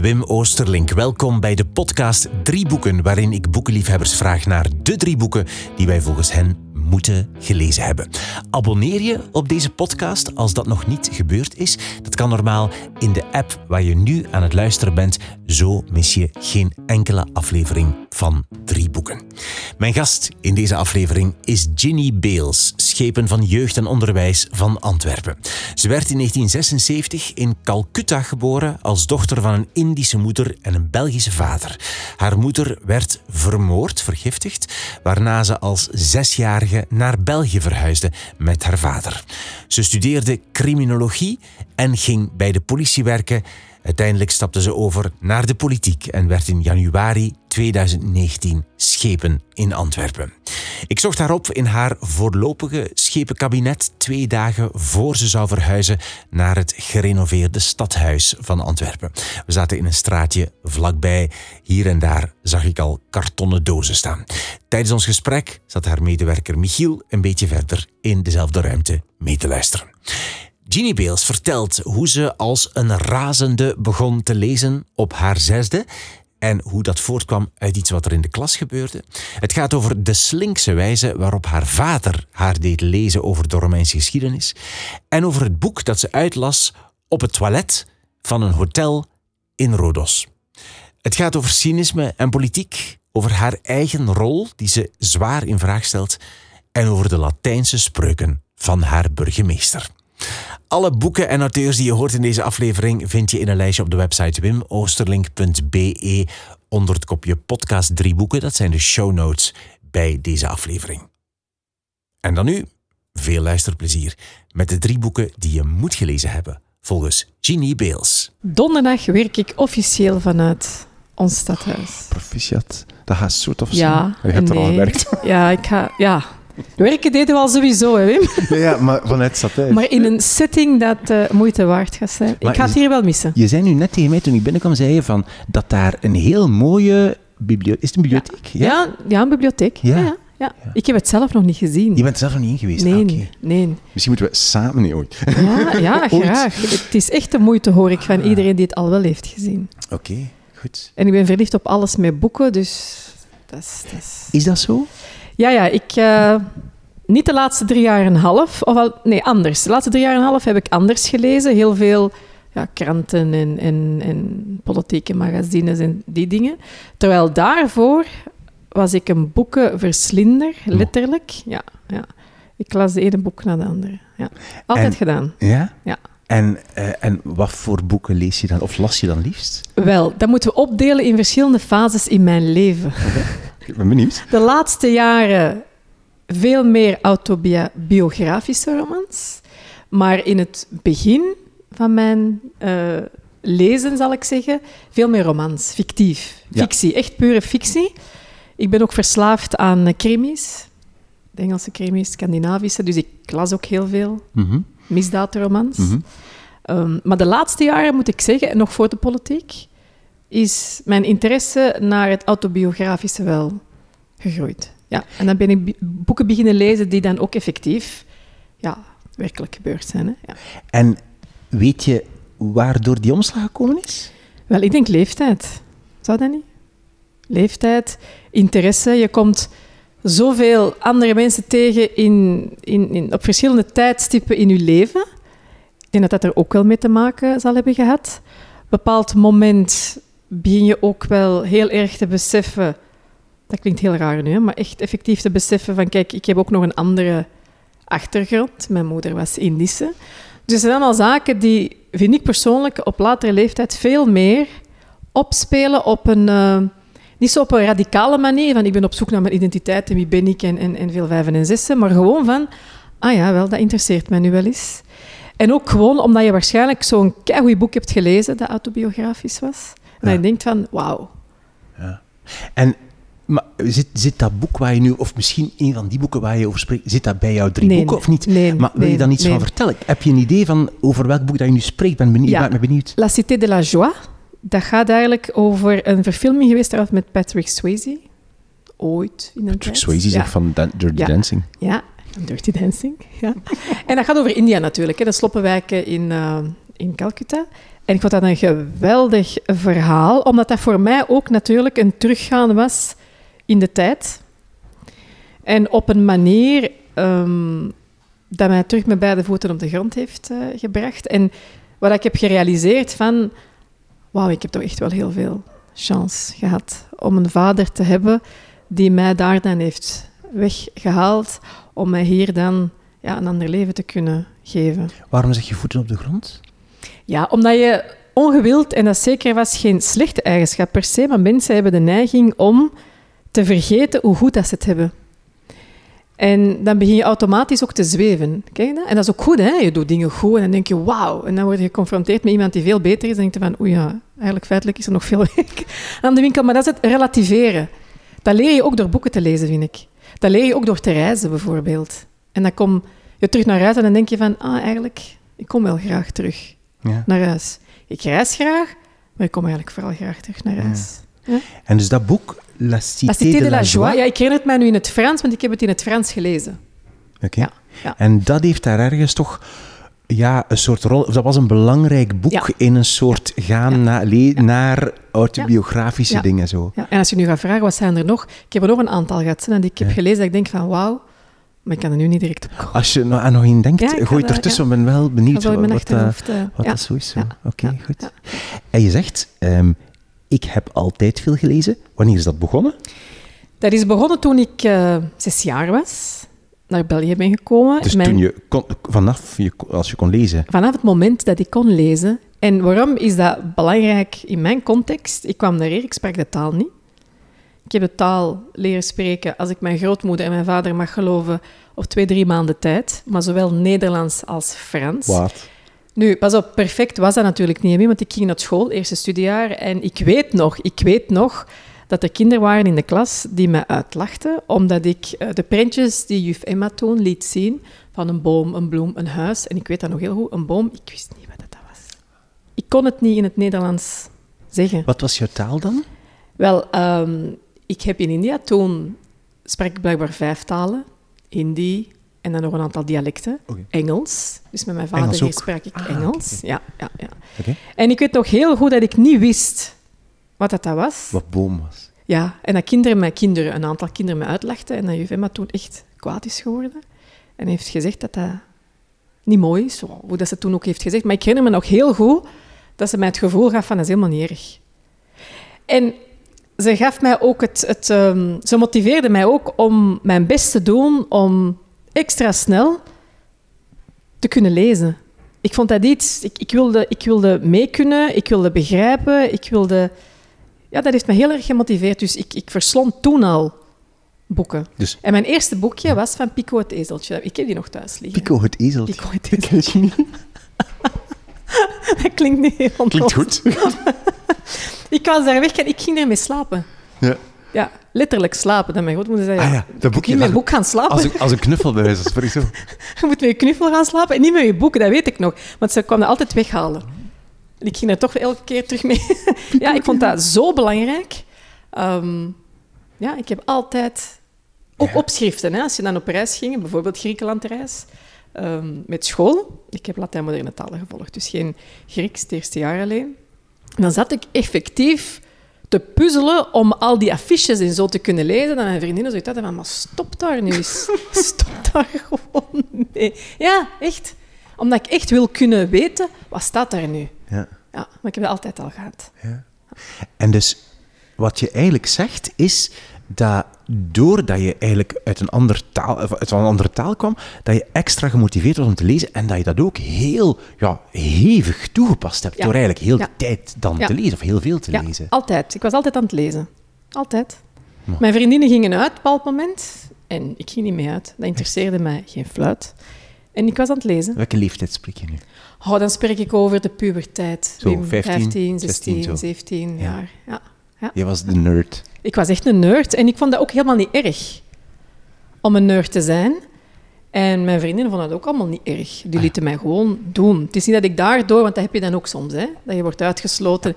Wim Oosterlink. Welkom bij de podcast Drie Boeken, waarin ik boekenliefhebbers vraag naar de drie boeken die wij volgens hen moeten gelezen hebben. Abonneer je op deze podcast als dat nog niet gebeurd is. Dat kan normaal in de app waar je nu aan het luisteren bent. Zo mis je geen enkele aflevering van drie boeken. Mijn gast in deze aflevering is Ginny Beels, schepen van jeugd en onderwijs van Antwerpen. Ze werd in 1976 in Calcutta geboren als dochter van een Indische moeder en een Belgische vader. Haar moeder werd vermoord, vergiftigd, waarna ze als zesjarige naar België verhuisde met haar vader. Ze studeerde criminologie en ging bij de politie werken. Uiteindelijk stapte ze over naar de politiek en werd in januari 2019 schepen in Antwerpen. Ik zocht haar op in haar voorlopige schepenkabinet twee dagen voor ze zou verhuizen naar het gerenoveerde stadhuis van Antwerpen. We zaten in een straatje vlakbij. Hier en daar zag ik al kartonnen dozen staan. Tijdens ons gesprek zat haar medewerker Michiel een beetje verder in dezelfde ruimte mee te luisteren. Jeannie Beels vertelt hoe ze als een razende begon te lezen op haar zesde en hoe dat voortkwam uit iets wat er in de klas gebeurde. Het gaat over de slinkse wijze waarop haar vader haar deed lezen over de Romeinse geschiedenis en over het boek dat ze uitlas op het toilet van een hotel in Rodos. Het gaat over cynisme en politiek, over haar eigen rol die ze zwaar in vraag stelt en over de Latijnse spreuken van haar burgemeester. Alle boeken en auteurs die je hoort in deze aflevering vind je in een lijstje op de website wimoosterlink.be onder het kopje podcast drie boeken. Dat zijn de show notes bij deze aflevering. En dan nu veel luisterplezier met de drie boeken die je moet gelezen hebben, volgens Jeannie Beels. Donderdag werk ik officieel vanuit ons stadhuis. Proficiat. Dat gaat zo tof Ja, zijn. Je hebt er al gewerkt. Ja, ik ga... Ja. Werken deden we al sowieso, hè, Wim. Ja, ja, maar vanuit stadhuis. Maar in een setting dat eh, moeite waard gaat zijn. Maar ik ga het hier wel missen. Je zei nu net tegen mij toen ik binnenkwam, zei je van dat daar een heel mooie bibliotheek... Is het een bibliotheek? Ja, ja, een bibliotheek. Ja. Ja. Ja, ja. Ik heb het zelf nog niet gezien. Je bent zelf nog niet in geweest? nee, Ah, nee. Misschien moeten we samen niet ooit. Ja, ja, Ooit. graag. Het is echt de moeite, hoor ik, van iedereen die het al wel heeft gezien. Oké, goed. En ik ben verliefd op alles met boeken, dus... Dat is, dat is... Is dat zo? Ja, ja, ik... eh, niet de laatste drie jaar en een half, of al, nee, anders. De laatste drie jaar en een half heb ik anders gelezen. Heel veel ja, kranten en, en, en politieke magazines en die dingen. Terwijl daarvoor was ik een boekenverslinder, letterlijk. Ja, ja. Ik las de ene boek na de andere. Ja. Altijd En- gedaan. Ja? Ja. En, eh, en wat voor boeken lees je dan, of las je dan liefst? Wel, dat moeten we opdelen in verschillende fases in mijn leven. Ik ben benieuwd. De laatste jaren veel meer autobiografische romans. Maar in het begin van mijn eh, lezen, zal ik zeggen, veel meer romans, fictief. Ja. Fictie, echt pure fictie. Ik ben ook verslaafd aan eh, crimis. De Engelse crimis, Scandinavische. Dus ik las ook heel veel Mhm, misdaadromans. mhm. Ehm, maar de laatste jaren, moet ik zeggen, en nog voor de politiek, is mijn interesse naar het autobiografische wel gegroeid. Ja, en dan ben ik boeken beginnen lezen die dan ook effectief ja, werkelijk gebeurd zijn. Hè? Ja. En weet je waardoor die omslag gekomen is? Wel, ik denk leeftijd. Zou dat niet? Leeftijd, interesse. Je komt zoveel andere mensen tegen in, in, in, op verschillende tijdstippen in je leven. Ik denk dat dat er ook wel mee te maken zal hebben gehad. Een bepaald moment begin je ook wel heel erg te beseffen... Dat klinkt heel raar nu, maar echt effectief te beseffen van... Kijk, ik heb ook nog een andere achtergrond. Mijn moeder was Indische. Dus het zijn allemaal zaken die, vind ik persoonlijk, op latere leeftijd veel meer opspelen op een... eh, niet zo op een radicale manier, van ik ben op zoek naar mijn identiteit en wie ben ik en, en, veel vijven en zessen, maar gewoon van, ah ja, wel, dat interesseert mij nu wel eens. En ook gewoon omdat je waarschijnlijk zo'n keigoed boek hebt gelezen dat autobiografisch was. En je denkt van, wauw. En maar zit, zit dat boek waar je nu, of misschien een van die boeken waar je over spreekt, zit dat bij jouw drie Nee, boeken of niet? nee, maar wil je dan iets van vertellen? Heb je een idee van over welk boek dat je nu spreekt? Ben benieuwd, Ja. me benieuwd. La Cité de la Joie, dat gaat eigenlijk over een verfilming geweest met Patrick Swayze. Ooit in een Patrick tijd. Swayze Ja. zegt van Dan- Dirty Ja. Dancing. Ja, Dirty Dancing. Ja. en dat gaat over India natuurlijk, hè, de sloppenwijken in, eh, in Calcutta. En ik vond dat een geweldig verhaal, omdat dat voor mij ook natuurlijk een teruggaan was in de tijd. En op een manier ehm, dat mij terug met beide voeten op de grond heeft eh, gebracht. En wat ik heb gerealiseerd van... Wauw, ik heb toch echt wel heel veel chance gehad om een vader te hebben die mij daar dan heeft weggehaald om mij hier dan ja, een ander leven te kunnen geven. Waarom zeg je voeten op de grond? Ja, omdat je ongewild, en dat zeker was geen slechte eigenschap per se, maar mensen hebben de neiging om te vergeten hoe goed dat ze het hebben. En dan begin je automatisch ook te zweven. Kijk dat? En dat is ook goed, hè? Je doet dingen goed en dan denk je, wauw. En dan word je geconfronteerd met iemand die veel beter is. En denk je van, oei ja, eigenlijk feitelijk is er nog veel werk aan de winkel. Maar dat is het relativeren. Dat leer je ook door boeken te lezen, vind ik. Dat leer je ook door te reizen, bijvoorbeeld. En dan kom je terug naar huis en dan denk je van, ah, eigenlijk, ik kom wel graag terug Ja. naar huis. Ik reis graag, maar ik kom eigenlijk vooral graag terug naar huis. Ja. En dus dat boek, La Cité, La Cité de la Joie. Ja, ik herinner het mij nu in het Frans, want ik heb het in het Frans gelezen. Oké. Ja, ja. En dat heeft daar ergens toch ja, een soort rol... Dat was een belangrijk boek Ja. in een soort gaan na- le- naar autobiografische Ja. dingen zo. Ja, en als je nu gaat vragen, wat zijn er nog? Ik heb er nog een aantal gehad die ik heb Ja. gelezen dat ik denk van wauw, maar ik kan er nu niet direct op komen. Als je nou aan nog in denkt, Ja, gooi ertussen. Ik ben wel benieuwd wat, achterhoofd... eh, wat ja. dat zo is. Oké, Ja. goed. Ja. En je zegt, ehm, ik heb altijd veel gelezen. Wanneer is dat begonnen? Dat is begonnen toen ik eh, zes jaar was, naar België ben gekomen. Dus Mijn- toen je kon, vanaf je, als je kon lezen. Vanaf het moment dat ik kon lezen. En waarom is dat belangrijk in mijn context? Ik kwam daar hier, ik sprak de taal niet. Ik heb de taal leren spreken, als ik mijn grootmoeder en mijn vader mag geloven, op twee, drie maanden tijd. Maar zowel Nederlands als Frans. Wat? Nu, pas op, perfect was dat natuurlijk niet meer, want ik ging naar school, eerste studiejaar. En ik weet nog, ik weet nog dat er kinderen waren in de klas die me uitlachten, omdat ik eh, de prentjes die juf Emma toen liet zien, van een boom, een bloem, een huis, en ik weet dat nog heel goed, een boom, ik wist niet wat dat was. Ik kon het niet in het Nederlands zeggen. Wat was jouw taal dan? Wel, ehm, ik heb in India toen, sprak ik blijkbaar vijf talen. Hindi en dan nog een aantal dialecten. Engels. Dus met mijn vader hier sprak ik Ah, Engels. Ja, ja, ja. En ik weet nog heel goed dat ik niet wist wat dat, dat was. Wat boom was. Ja, en dat kinderen mij, kinderen, een aantal kinderen me uitlachten. En dat juf Emma toen echt kwaad is geworden. En heeft gezegd dat dat niet mooi is, hoe dat ze toen ook heeft gezegd. Maar ik herinner me nog heel goed dat ze mij het gevoel gaf van dat is helemaal niet erg. En ze gaf mij ook het... het ehm, ze motiveerde mij ook om mijn best te doen om extra snel te kunnen lezen. Ik vond dat iets... Ik, ik, wilde, ik wilde mee kunnen, ik wilde begrijpen, ik wilde... Ja, dat heeft me heel erg gemotiveerd. Dus ik, ik verslond toen al boeken. Dus En mijn eerste boekje was van Pico het ezeltje. Ik heb die nog thuis liggen. Pico het ezeltje. Pico het ezeltje. dat klinkt niet heel Klinkt goed. Ik was daar weg en ik ging ermee slapen. Ja. Ja, letterlijk slapen. Dan mijn grootmoeder zei, Ah ja, dat boekje. met boek gaan slapen. Als een, als een knuffel bij wijze van spreken. Zo. Je moet met je knuffel gaan slapen en niet met je boeken, dat weet ik nog. Want ze kwam dat altijd weghalen. En ik ging er toch elke keer terug mee. ja, ik vond dat zo belangrijk. Ehm, ja, ik heb altijd... Ook Ja. opschriften, hè, als je dan op reis ging, bijvoorbeeld Griekenlandreis, ehm, met school. Ik heb Latijn-moderne talen gevolgd, dus geen Grieks, het eerste jaar alleen. Dan zat ik effectief te puzzelen om al die affiches en zo te kunnen lezen. En mijn vriendinnen zoiets hadden van, maar stop daar nu eens. Stop daar gewoon mee. Ja, echt. Omdat ik echt wil kunnen weten, wat staat daar nu? Ja. Ja, maar ik heb dat altijd al gehad. En dus wat je eigenlijk zegt is dat doordat je eigenlijk uit een, ander taal, uit een andere taal kwam, dat je extra gemotiveerd was om te lezen en dat je dat ook heel ja, hevig toegepast hebt Ja. door eigenlijk heel Ja. tijd dan Ja. te lezen, of heel veel te Ja, lezen. altijd. Ik was altijd aan het lezen. Altijd. Mijn vriendinnen gingen uit op een bepaald moment en ik ging niet mee uit. Dat interesseerde mij geen fluit. En ik was aan het lezen. Welke leeftijd spreek je nu? Oh, dan spreek ik over de puberteit. Zo, Wim, 15, 16, 16 zo. 17 Ja. jaar. Ja. Je was de nerd. Ik was echt een nerd en ik vond dat ook helemaal niet erg om een nerd te zijn. En mijn vriendinnen vonden dat ook allemaal niet erg. Die Ah. lieten mij gewoon doen. Het is niet dat ik daardoor, want dat heb je dan ook soms, hè, dat je wordt uitgesloten.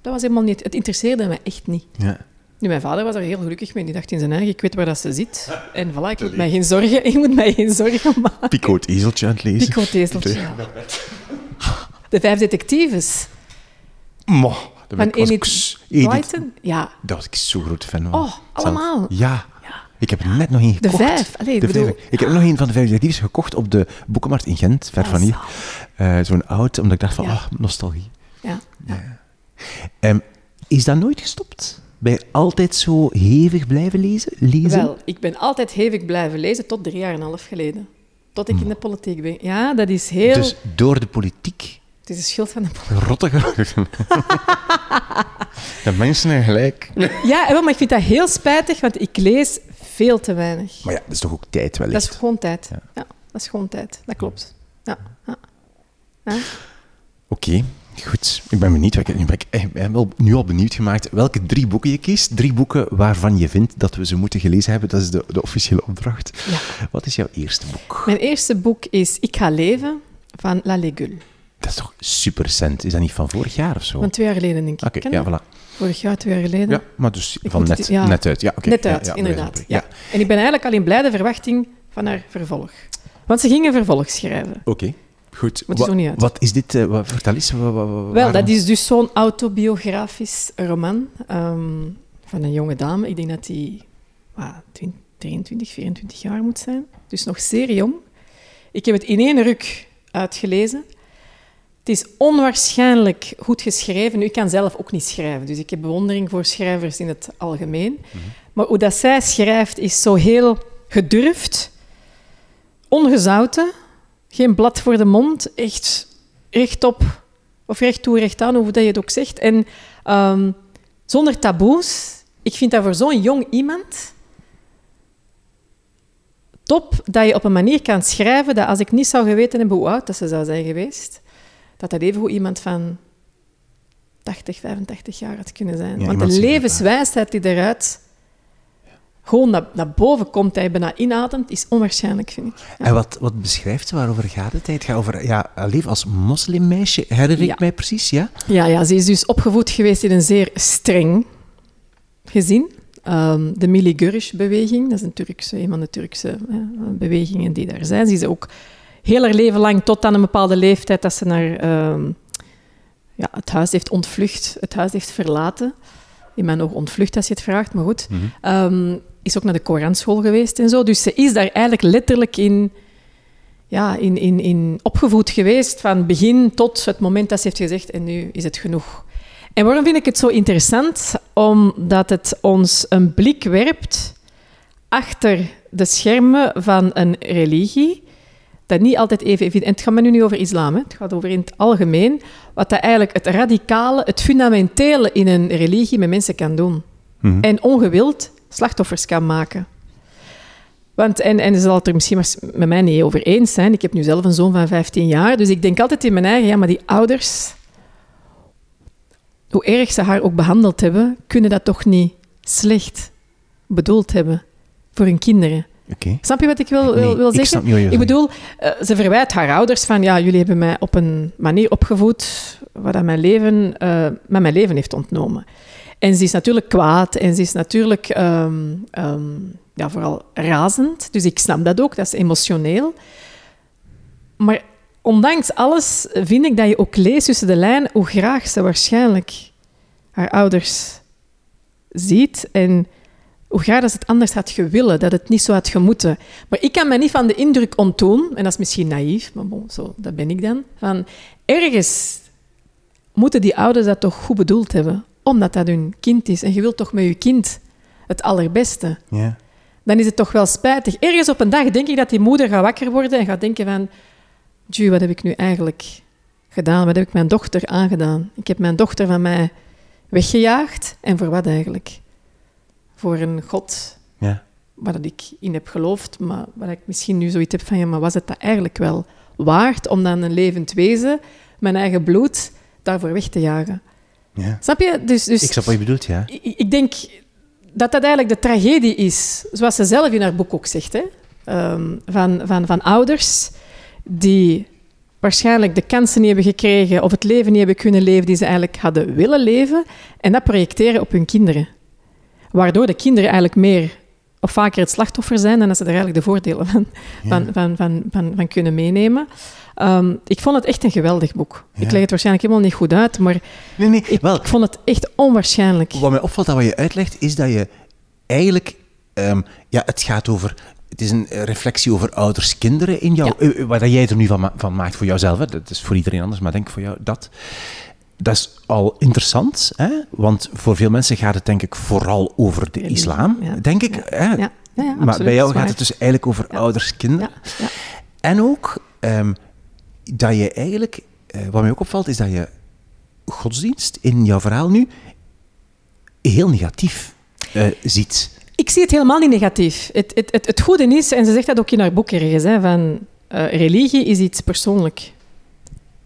Dat was helemaal niet. Het interesseerde mij echt niet. Ja. Nu, mijn vader was er heel gelukkig mee. Die dacht in zijn eigen, ik weet waar dat ze zit. En voilà, ik moet mij geen zorgen, ik moet mij geen zorgen maken. Pico het ezeltje aan het lezen. Pico het ezeltje, ja. De vijf detectives. Mo, Van Edith- Blyton? Ja. Daar was ik zo groot fan van. Oh, allemaal? Ja. Ja. Ik heb er net nog één De gekocht. vijf. Allee, ik de bedoel- vijf. Ik heb nog één van de vijf detectives gekocht op de boekenmarkt in Gent, ver van hier. Eh, Zo'n oud, omdat ik dacht van, Ja. ah, nostalgie. Ja. Ehm, is dat nooit gestopt? Ben je altijd zo hevig blijven lezen? lezen? Wel, ik ben altijd hevig blijven lezen tot drie jaar en een half geleden. Tot ik in de politiek ben. Ja, dat is heel... Dus door de politiek Het is de schuld van de politiek. rottige... de mensen zijn gelijk. Ja, wel, maar ik vind dat heel spijtig, want ik lees veel te weinig. Maar ja, dat is toch ook tijd wellicht? Dat is gewoon tijd. Ja. Ja. dat is gewoon tijd. Dat klopt. Ja. ja. ja. Oké, goed. Ik ben benieuwd. Ik ben, ik ben wel nu al benieuwd gemaakt welke drie boeken je kiest. Drie boeken waarvan je vindt dat we ze moeten gelezen hebben. Dat is de, de officiële opdracht. Ja. Wat is jouw eerste boek? Mijn eerste boek is Ik ga leven van La Legule. Dat is toch super recent? Is dat niet van vorig jaar of zo? Van twee jaar geleden, denk ik. Oké, ja, voilà. Vorig jaar, twee jaar geleden. Ja, maar dus Ik van net, het- ja. net uit. Ja, oké. Net uit, ja, inderdaad. Ja. En ik ben eigenlijk al in blijde verwachting van haar vervolg. Want ze gingen vervolg schrijven. Oké, goed. Het is. Wat is dit? eh, wat, vertel eens. Wel, dat is dus zo'n autobiografisch roman ehm, van een jonge dame. Ik denk dat die wat, 20, 23, 24 jaar moet zijn. Dus nog zeer jong. Ik heb het in één ruk uitgelezen. Het is onwaarschijnlijk goed geschreven. Nu, ik kan zelf ook niet schrijven, dus ik heb bewondering voor schrijvers in het algemeen. Maar hoe dat zij schrijft is zo heel gedurfd, ongezouten, geen blad voor de mond, echt rechtop of recht toe, recht aan, hoe dat je het ook zegt. En ehm, zonder taboes. Ik vind dat voor zo'n jong iemand top dat je op een manier kan schrijven dat als ik niet zou geweten hebben hoe oud dat ze zou zijn geweest, dat dat evengoed iemand van 80, 85 jaar had kunnen zijn. Want de levenswijsheid die eruit gewoon naar, naar boven komt, je bijna inademt, is onwaarschijnlijk, vind ik. Ja. En wat, wat beschrijft ze? Waarover gaat het? Het gaat over ja, leven als moslimmeisje. Herinner ik Ja. mij precies, ja? Ja, ja, ze is dus opgevoed geweest in een zeer streng gezin. Ehm, de Milli Görüş-beweging, dat is een, Turkse, een van de Turkse eh, bewegingen die daar zijn. Ze is ook heel haar leven lang, tot aan een bepaalde leeftijd, dat ze naar ehm, ja, het huis heeft ontvlucht, het huis heeft verlaten. In mijn oog ontvlucht, als je het vraagt, maar goed. Ehm, is ook naar de Koranschool geweest en zo. Dus ze is daar eigenlijk letterlijk in, ja, in, in, in opgevoed geweest, van begin tot het moment dat ze heeft gezegd, en nu is het genoeg. En waarom vind ik het zo interessant? Omdat het ons een blik werpt achter de schermen van een religie, dat niet altijd even evident... En het gaat me nu niet over islam, hè. het gaat over in het algemeen, wat dat eigenlijk het radicale, het fundamentele in een religie met mensen kan doen. En ongewild slachtoffers kan maken. Want, en, en ze zal het er misschien maar met mij niet over eens zijn. Ik heb nu zelf een zoon van 15 jaar, dus ik denk altijd in mijn eigen, ja, maar die ouders, hoe erg ze haar ook behandeld hebben, kunnen dat toch niet slecht bedoeld hebben voor hun kinderen. Oké. Snap je wat ik wil, wil, zeggen? wat ik bedoel, ze verwijt haar ouders van, ja, jullie hebben mij op een manier opgevoed waar dat mijn leven, eh, met mijn leven heeft ontnomen. En ze is natuurlijk kwaad en ze is natuurlijk ehm, ehm, ja, vooral razend. Dus ik snap dat ook, dat is emotioneel. Maar ondanks alles vind ik dat je ook leest tussen de lijnen hoe graag ze waarschijnlijk haar ouders ziet en hoe graag dat het anders had gewillen, dat het niet zo had gemoeten. Maar ik kan me niet van de indruk ontdoen, en dat is misschien naïef, maar bon, zo, dat ben ik dan, van ergens moeten die ouders dat toch goed bedoeld hebben, omdat dat hun kind is. En je wilt toch met je kind het allerbeste. Ja. Dan is het toch wel spijtig. Ergens op een dag denk ik dat die moeder gaat wakker worden en gaat denken van... Ju, wat heb ik nu eigenlijk gedaan? Wat heb ik mijn dochter aangedaan? Ik heb mijn dochter van mij weggejaagd. En voor wat eigenlijk? Voor een God Ja. waar dat ik in heb geloofd, maar waar ik misschien nu zoiets heb van, ja, maar was het dat eigenlijk wel waard om dan een levend wezen, mijn eigen bloed, daarvoor weg te jagen? ja. Snap je? Dus, dus Ik snap wat je bedoelt, ja. ik, ik denk dat dat eigenlijk de tragedie is, zoals ze zelf in haar boek ook zegt, hè? Ehm, van, van, van ouders die waarschijnlijk de kansen niet hebben gekregen of het leven niet hebben kunnen leven die ze eigenlijk hadden willen leven en dat projecteren op hun kinderen. Waardoor de kinderen eigenlijk meer of vaker het slachtoffer zijn dan dat ze er eigenlijk de voordelen van, van, van, van, van, van kunnen meenemen. Ehm, ik vond het echt een geweldig boek. Ja. Ik leg het waarschijnlijk helemaal niet goed uit, maar Nee, nee, ik, wel, ik vond het echt onwaarschijnlijk. Wat mij opvalt dat wat je uitlegt, is dat je eigenlijk... ehm, ja, het gaat over... Het is een eh, reflectie over ouders-kinderen in jou. Ja. eh, Waar dat jij er nu van, ma- van maakt voor jouzelf. Hè. Dat is voor iedereen anders, maar denk voor jou dat. Dat is al interessant, hè? want voor veel mensen gaat het denk ik vooral over de islam, ja. denk ik. Ja. Hè? Ja, ja, ja, maar bij jou gaat het dus eigenlijk over. Ja, ja. En ook, ehm, dat je eigenlijk, eh, wat mij ook opvalt, is dat je godsdienst in jouw verhaal nu heel negatief eh, ziet. Ik zie het helemaal niet negatief. Het, het, het, het goede is, en ze zegt dat ook in haar boek ergens, hè, van eh, religie is iets persoonlijk.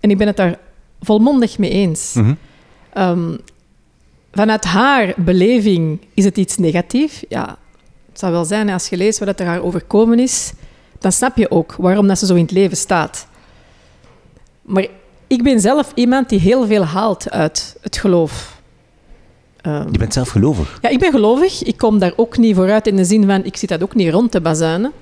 En ik ben het daar volmondig mee eens. Ehm, vanuit haar beleving is het iets negatief. Ja, het zou wel zijn, als je leest wat er haar overkomen is, dan snap je ook waarom dat ze zo in het leven staat. Maar ik ben zelf iemand die heel veel haalt uit het geloof. Ehm, Je bent zelf gelovig. ja, ik ben gelovig. Ik kom daar ook niet vooruit in de zin van, ik zit dat ook niet rond te bazuinen.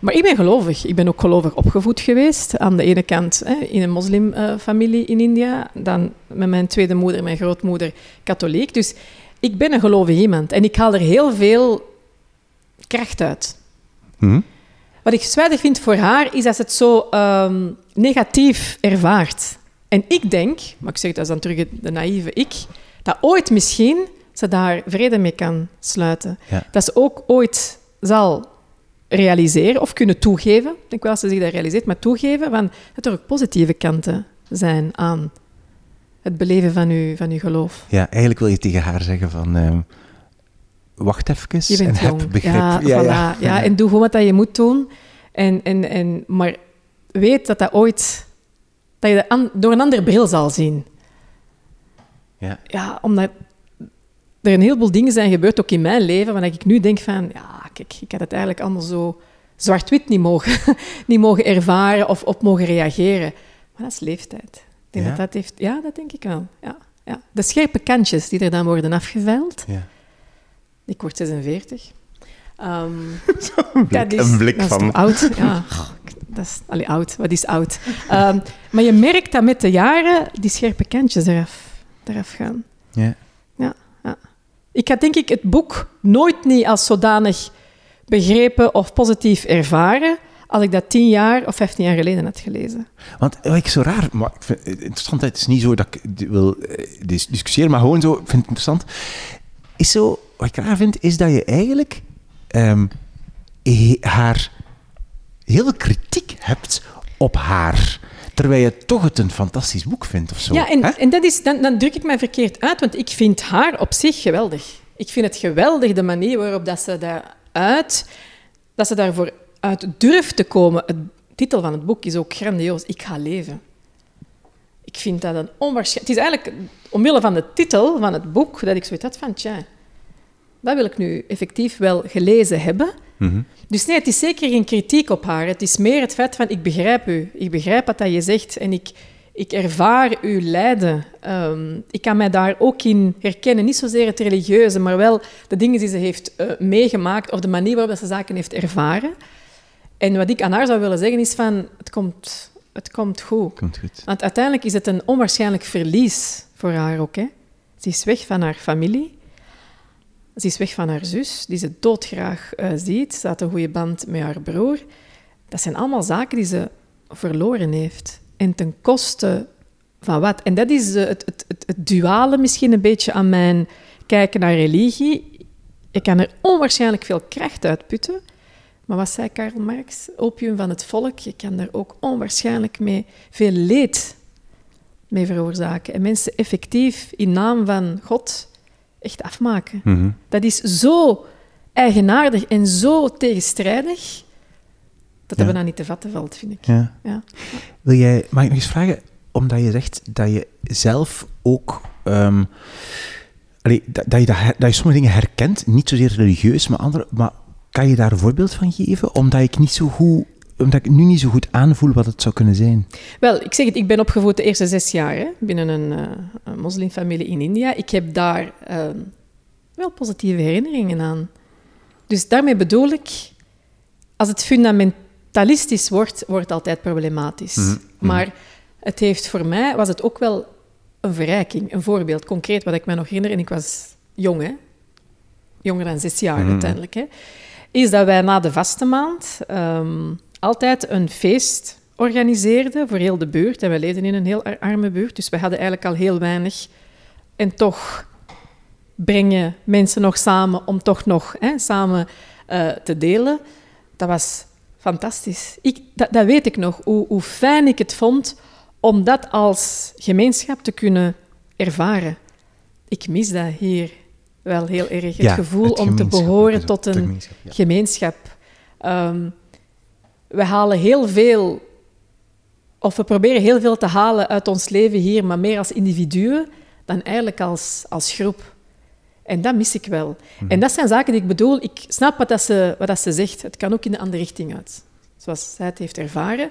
Maar ik ben gelovig. Ik ben ook gelovig opgevoed geweest. Aan de ene kant hè, in een moslimfamilie in India. Dan met mijn tweede moeder, mijn grootmoeder, katholiek. Dus ik ben een gelovig iemand. En ik haal er heel veel kracht uit. Hm? Wat ik zwaarder vind voor haar, is dat ze het zo ehm, negatief ervaart. En ik denk, maar ik zeg dat is dan terug de naïeve ik, dat ooit misschien ze daar vrede mee kan sluiten. Ja. Dat ze ook ooit zal realiseren of kunnen toegeven, ik denk wel dat ze zich dat realiseert, maar toegeven van dat er ook positieve kanten zijn aan het beleven van uw, van uw geloof. Ja, eigenlijk wil je tegen haar zeggen van... ehm, wacht even Je bent en jong. heb begrip. Ja, voilà. ja, en doe gewoon wat dat je moet doen. En, en, en, maar weet dat dat ooit... Dat je dat an- door een andere bril zal zien. Ja. Ja, omdat er een heleboel dingen zijn gebeurd, ook in mijn leven, waar ik nu denk van... Ja, kijk, ik had het eigenlijk allemaal zo zwart-wit niet mogen, niet mogen ervaren of op mogen reageren. Maar dat is leeftijd. Ik denk Ja? dat dat heeft... Ja, dat denk ik wel. Ja, ja. De scherpe kantjes die er dan worden afgeveild... Ja. Ik word 46. Ehm, Een blik, dat is, een blik dat is van... toch oud. Ja, dat is allee, oud. Wat is oud? Ehm, maar je merkt dat met de jaren die scherpe kantjes eraf, eraf gaan. Ja. Ja, ja. Ik had denk ik het boek nooit niet als zodanig begrepen of positief ervaren als ik dat tien jaar of vijftien jaar geleden had gelezen. Want wat ik zo raar, maar ik vind het interessant, het is niet zo dat ik wil eh, dis- discussiëren, maar gewoon zo, ik vind het interessant. Is zo, wat ik raar vind, is dat je eigenlijk ehm, he- haar heel veel kritiek hebt op haar. Terwijl je toch het een fantastisch boek vindt of zo. Ja, en, hè? en dat is, dan, dan druk ik mij verkeerd uit, want ik vind haar op zich geweldig. Ik vind het geweldig, de manier waarop dat ze daaruit, dat ze daarvoor uit durft te komen. De titel van het boek is ook grandioos, Ik ga leven. Ik vind dat een onwaarschijnlijk... Het is eigenlijk omwille van de titel van het boek dat ik zoiets had van, tja, dat wil ik nu effectief wel gelezen hebben. Mhm. Dus nee, het is zeker geen kritiek op haar. Het is meer het feit van, ik begrijp u. Ik begrijp wat dat je zegt en ik, ik ervaar uw lijden. Ehm, ik kan mij daar ook in herkennen. Niet zozeer het religieuze, maar wel de dingen die ze heeft eh, meegemaakt of de manier waarop dat ze zaken heeft ervaren. En wat ik aan haar zou willen zeggen is van, het komt, het komt goed. Komt goed. Want uiteindelijk is het een onwaarschijnlijk verlies voor haar ook. Hè. Ze is weg van haar familie. Ze is weg van haar zus, die ze doodgraag eh, ziet. Ze had een goede band met haar broer. Dat zijn allemaal zaken die ze verloren heeft. En ten koste van wat? En dat is eh, het, het, het, het duale misschien een beetje aan mijn kijken naar religie. Je kan er onwaarschijnlijk veel kracht uit putten. Maar wat zei Karl Marx? Opium van het volk. Je kan daar ook onwaarschijnlijk mee veel leed mee veroorzaken. En mensen effectief in naam van God echt afmaken. Mhm. Dat is zo eigenaardig en zo tegenstrijdig dat Ja. dat bijna niet te vatten valt, vind ik. Ja. Ja. Wil jij, mag ik nog eens vragen, omdat je zegt dat je zelf ook, ehm, allee, dat, dat, je dat, her- dat je sommige dingen herkent, niet zozeer religieus, maar andere, maar kan je daar een voorbeeld van geven? Omdat ik niet zo goed, omdat ik nu niet zo goed aanvoel wat het zou kunnen zijn. Wel, ik zeg het, ik ben opgevoed de eerste zes jaar hè, binnen een, eh, een moslimfamilie in India. Ik heb daar eh, wel positieve herinneringen aan. Dus daarmee bedoel ik, als het fundamentalistisch wordt, wordt altijd problematisch. Mhm, Maar het heeft voor mij, was het ook wel een verrijking. Een voorbeeld, concreet, wat ik me nog herinner, en ik was jong, hè? jonger dan zes jaar Mhm. uiteindelijk, hè? is dat wij na de vaste maand ehm, altijd een feest organiseerden voor heel de buurt. En wij leefden in een heel ar- arme buurt, dus we hadden eigenlijk al heel weinig. En toch brengen mensen nog samen om toch nog hè, samen eh, te delen. Dat was fantastisch. Ik, dat, dat weet ik nog, hoe, hoe fijn ik het vond om dat als gemeenschap te kunnen ervaren. Ik mis dat hier wel heel erg. Het Ja, gevoel het om te behoren tot een gemeenschap, ja. gemeenschap. Ehm, we halen heel veel, of we proberen heel veel te halen uit ons leven hier, maar meer als individuen dan eigenlijk als, als groep. En dat mis ik wel. Mhm. En dat zijn zaken die ik bedoel. Ik snap wat, dat ze, wat dat ze zegt. Het kan ook in de andere richting uit. Zoals zij het heeft ervaren.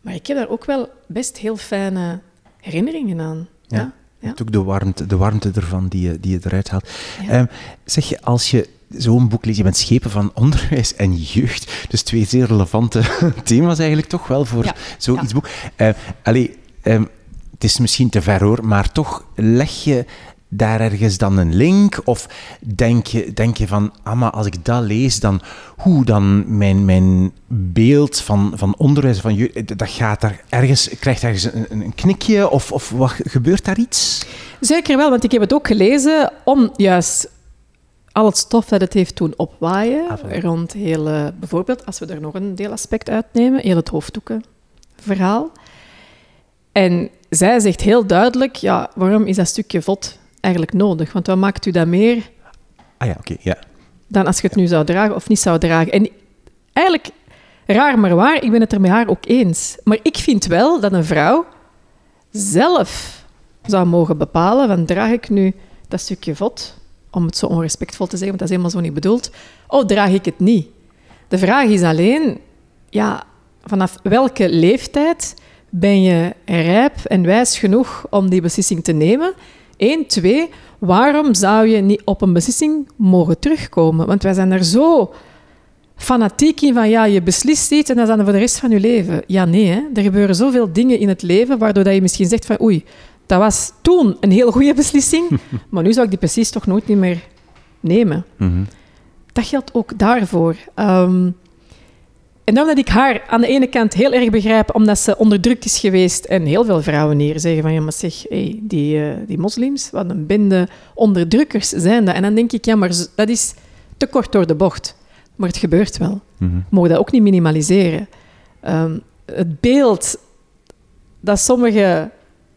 Maar ik heb daar ook wel best heel fijne herinneringen aan. Ja. Ja. Ook de warmte, de warmte ervan die je, die je eruit haalt. Ja. Ehm, zeg je, als je zo'n boek leest, je bent schepen van onderwijs en jeugd, dus twee zeer relevante thema's eigenlijk toch wel voor zoiets boek. Eh, allee, ehm, het is misschien te ver hoor, maar toch leg je daar ergens dan een link? Of denk je, denk je van, ah, maar als ik dat lees, dan, hoe dan mijn, mijn beeld van, van onderwijs, van dat gaat daar ergens, krijgt ergens een, een knikje? Of, of wat, gebeurt daar iets? Zeker wel, want ik heb het ook gelezen om juist al het stof dat het heeft doen opwaaien. Ah, rond heel, eh, bijvoorbeeld, als we er nog een deelaspect uitnemen, heel het hoofddoekenverhaal. En zij zegt heel duidelijk, ja, waarom is dat stukje vod eigenlijk nodig? Want wat maakt u dat meer Ah ja, oké, ja. dan als je het nu zou dragen of niet zou dragen. En eigenlijk, raar maar waar, ik ben het er met haar ook eens. Maar ik vind wel dat een vrouw zelf zou mogen bepalen van draag ik nu dat stukje vod, om het zo onrespectvol te zeggen, want dat is helemaal zo niet bedoeld, of draag ik het niet? De vraag is alleen, ja, vanaf welke leeftijd ben je rijp en wijs genoeg om die beslissing te nemen? Eén, twee, waarom zou je niet op een beslissing mogen terugkomen? Want wij zijn er zo fanatiek in van ja, je beslist iets en dat is dan voor de rest van je leven. Ja, nee, hè. er gebeuren zoveel dingen in het leven waardoor dat je misschien zegt van oei, dat was toen een heel goede beslissing, maar nu zou ik die precies toch nooit niet meer nemen. Mhm. Dat geldt ook daarvoor. Ehm, en dan dat ik haar aan de ene kant heel erg begrijp, omdat ze onderdrukt is geweest en heel veel vrouwen hier zeggen van ja, maar zeg, hey, die, eh, die moslims, wat een bende onderdrukkers zijn dat. En dan denk ik, ja, maar dat is te kort door de bocht. Maar het gebeurt wel. Mhm. We mogen dat ook niet minimaliseren. Ehm, het beeld dat sommige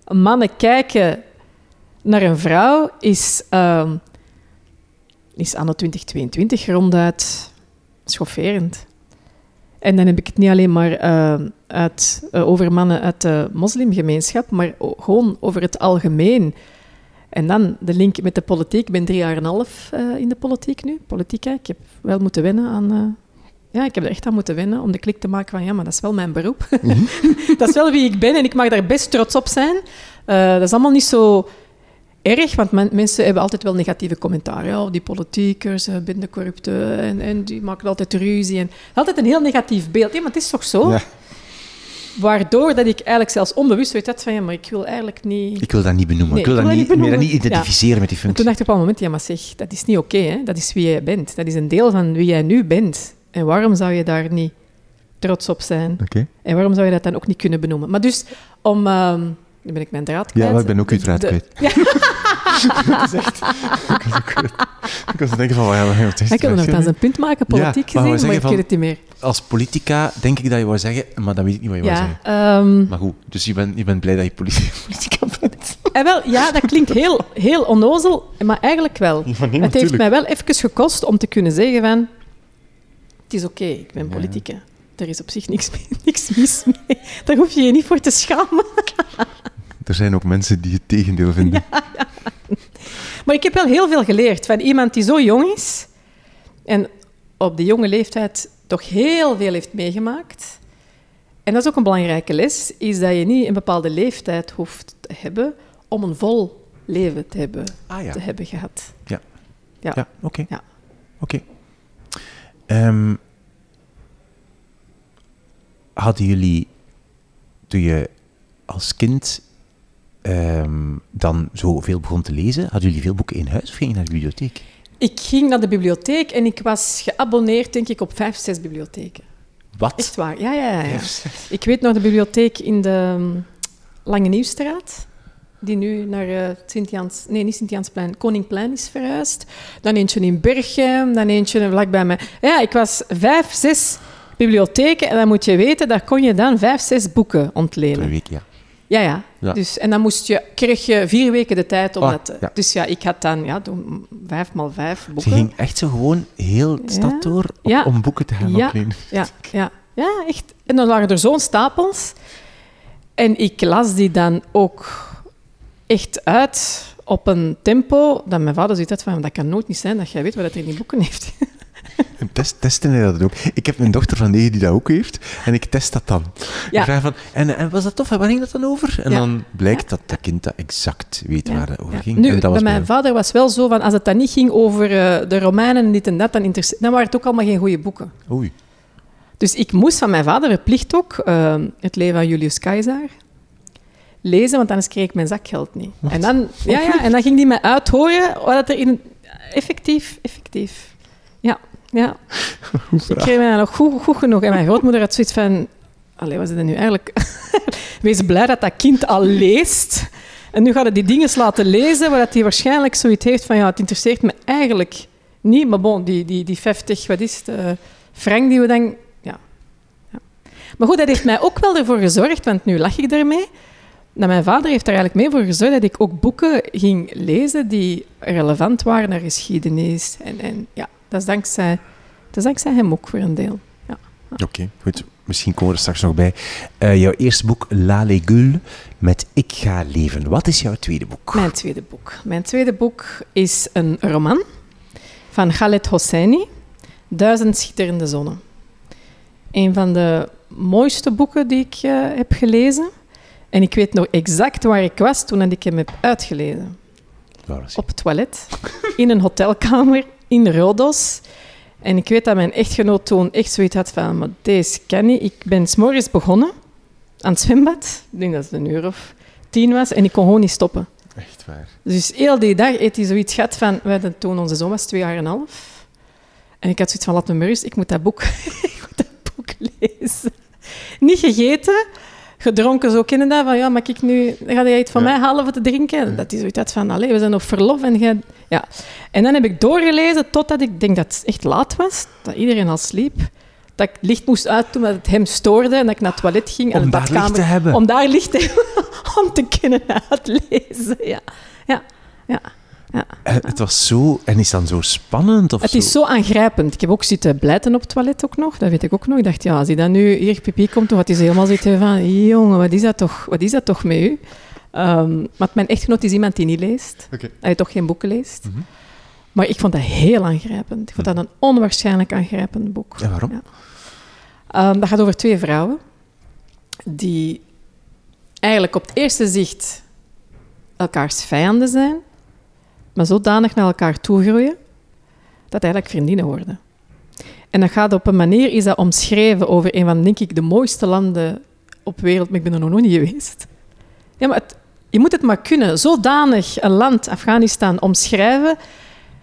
mannen kijken naar een vrouw is, ehm, is anno 2022 ronduit schofferend. En dan heb ik het niet alleen maar ehm, uit, eh, over mannen uit de moslimgemeenschap, maar gewoon over het algemeen. En dan de link met de politiek. Ik ben drie jaar en een half eh, in de politiek nu. Politiek, hè. ik heb wel moeten wennen aan... eh, ja, ik heb er echt aan moeten wennen om de klik te maken van ja, maar dat is wel mijn beroep. dat is wel wie ik ben en ik mag daar best trots op zijn. Eh, dat is allemaal niet zo erg, want men- mensen hebben altijd wel negatieve commentaren. Ja, die politiekers, uh, bendecorrupten en, en die maken altijd ruzie. En, altijd een heel negatief beeld. Ja, maar het is toch zo? Ja. Waardoor dat ik eigenlijk zelfs onbewust weet dat van ja, maar ik wil eigenlijk niet... Ik wil dat niet benoemen. Nee, ik wil ik dat wil niet, dat niet dat identificeren met die En functie. toen dacht ik op een moment, ja, maar zeg, dat is niet oké, hè? Dat is wie jij bent. Dat is een deel van wie jij nu bent. En waarom zou je daar niet trots op zijn? Oké. En waarom zou je dat dan ook niet kunnen benoemen? Maar dus, om... ehm nu ben ik mijn draad kwijt. Ja, maar ik ben ook uw draad De- kwijt. Ja, Dat is echt... ik was te denken van, ja, wat is ik wil nog eens een punt maken, politiek Ja, maar we gezien, maar zeggen ik van- weet het niet meer. Als politica denk ik dat je wou zeggen, maar dan weet ik niet wat je wou Ja, zeggen. ehm, Maar goed, dus je bent, je bent blij dat je politi- politica bent. en wel, ja, dat klinkt heel, heel onnozel, maar eigenlijk wel. Ja, nee, het heeft mij wel even gekost om te kunnen zeggen van... Het is oké, ik ben Ja. politica. Er is op zich niks, niks mis mee. Daar hoef je je niet voor te schamen. Er zijn ook mensen die het tegendeel vinden. Maar ik heb wel heel veel geleerd van iemand die zo jong is en op de jonge leeftijd toch heel veel heeft meegemaakt. En dat is ook een belangrijke les, is dat je niet een bepaalde leeftijd hoeft te hebben om een vol leven te hebben, Ah ja. te hebben gehad. Ja. Ja. Ja, oké. Ja. Oké. Ehm, hadden jullie, toen je als kind ehm, dan zoveel begon te lezen, hadden jullie veel boeken in huis of ging je naar de bibliotheek? Ik ging naar de bibliotheek en ik was geabonneerd, denk ik, op vijf, zes bibliotheken. Wat? Echt waar, ja, ja, ja. ja. Ik weet nog de bibliotheek in de um, Lange Nieuwstraat, die nu naar uh, Sint-Jans... Nee, niet Sint-Jansplein, Koningplein is verhuisd. Dan eentje in Berchem, dan eentje vlakbij mij. Ja, ik was vijf, zes bibliotheken en dan moet je weten, daar kon je dan vijf, zes boeken ontlenen. Per week, ja. Ja, ja. Ja. Dus, en dan moest je, kreeg je vier weken de tijd om Ah, dat... ja. Dus ja, ik had dan ja, doen vijf maal vijf Ze boeken. ging echt zo gewoon heel de stad door op- om boeken te gaan Ja. oplenen. Ja, ja, ja, echt. En dan waren er zo'n stapels. En ik las die dan ook echt uit op een tempo dat mijn vader zoiets had van, dat kan nooit niet zijn dat jij weet wat er in die boeken heeft. En test, testen hij dat ook. Ik heb een dochter van negen die dat ook heeft. En ik test dat dan. Ja. Ik vraag van, en, en was dat tof? En waar ging dat dan over? En Ja. dan blijkt dat dat kind dat exact weet waar het over ging. Nu, en dat bij was mijn vader was wel zo van, als het dan niet ging over eh, de Romeinen en dit en dat, dan, dan waren het ook allemaal geen goede boeken. Oei. Dus ik moest van mijn vader verplicht ook eh, het leven van Julius Caesar lezen, want anders kreeg ik mijn zakgeld niet. En dan, ja, ja, en dan ging die mij uithoren wat er in... Effectief, effectief. Ja. Ik kreeg mij nog goed, goed genoeg. En mijn grootmoeder had zoiets van... Allee, wat is dat nu eigenlijk? Wees blij dat dat kind al leest. En nu gaat het die dingen laten lezen, waar dat hij waarschijnlijk zoiets heeft van... Ja, het interesseert me eigenlijk niet. Maar bon, die, die, die 50, wat is het, eh, frank die we dan... Ja. ja. Maar goed, dat heeft mij ook wel ervoor gezorgd, want nu lach ik ermee. Dat mijn vader heeft er eigenlijk mee voor gezorgd dat ik ook boeken ging lezen die relevant waren naar geschiedenis. En, en ja, dat is, dankzij, dat is dankzij hem ook voor een deel. Ja. Oké, goed. Misschien komen we er straks nog bij. Eh, jouw eerste boek, La Legule, met Ik ga leven. Wat is jouw tweede boek? Mijn tweede boek. Mijn tweede boek is een roman van Khaled Hosseini, Duizend schitterende zonnen. Een van de mooiste boeken die ik eh, heb gelezen. En ik weet nog exact waar ik was toen ik hem heb uitgelezen. Op het toilet, in een hotelkamer, in Rodos. En ik weet dat mijn echtgenoot toen echt zoiets had van, maar deze kan niet. Ik ben s'morgens begonnen aan het zwembad. Ik denk dat het een uur of tien was. En ik kon gewoon niet stoppen. Echt waar. Dus heel die dag heeft hij zoiets gehad van... We hadden toen onze zoon was twee jaar en een half. En ik had zoiets van, laat me rust. Ik moet dat boek, ik moet dat boek lezen. Niet gegeten, gedronken. Zo kennen dat van, ja, mag ik nu... Ga jij iets van Ja. mij halen voor te drinken? Dat hij zoiets van, allee, we zijn op verlof. En, jij- ja. en dan heb ik doorgelezen totdat ik denk dat het echt laat was. Dat iedereen al sliep. Dat ik licht moest uitdoen, dat het hem stoorde. En dat ik naar het toilet ging. Om de daar licht badkamer- te hebben. Om daar licht te hebben. Om te kunnen uitlezen, ja. Ja, ja, ja. Eh, Het was zo... En is dan zo spannend? Of Het is zo aangrijpend. Ik heb ook zitten blijten op het toilet ook nog. Dat weet ik ook nog. Ik dacht, ja, als hij dan nu hier pipi komt, dan gaat hij helemaal zitten van... Jongen, wat is dat toch, wat is dat toch met u? Ehm, maar mijn echtgenoot is iemand die niet leest. Oké. Hij toch geen boeken leest. Mhm. Maar ik vond dat heel aangrijpend. Ik vond dat een onwaarschijnlijk aangrijpend boek. En waarom? Ja. Ehm, dat gaat over twee vrouwen die eigenlijk op het eerste zicht elkaars vijanden zijn, maar zodanig naar elkaar toegroeien dat eigenlijk vriendinnen worden. En dat gaat op een manier, is dat omschreven over een van, denk ik, de mooiste landen op wereld, maar ik ben er nog nooit geweest. Ja, maar je moet het maar kunnen, zodanig een land, Afghanistan, omschrijven,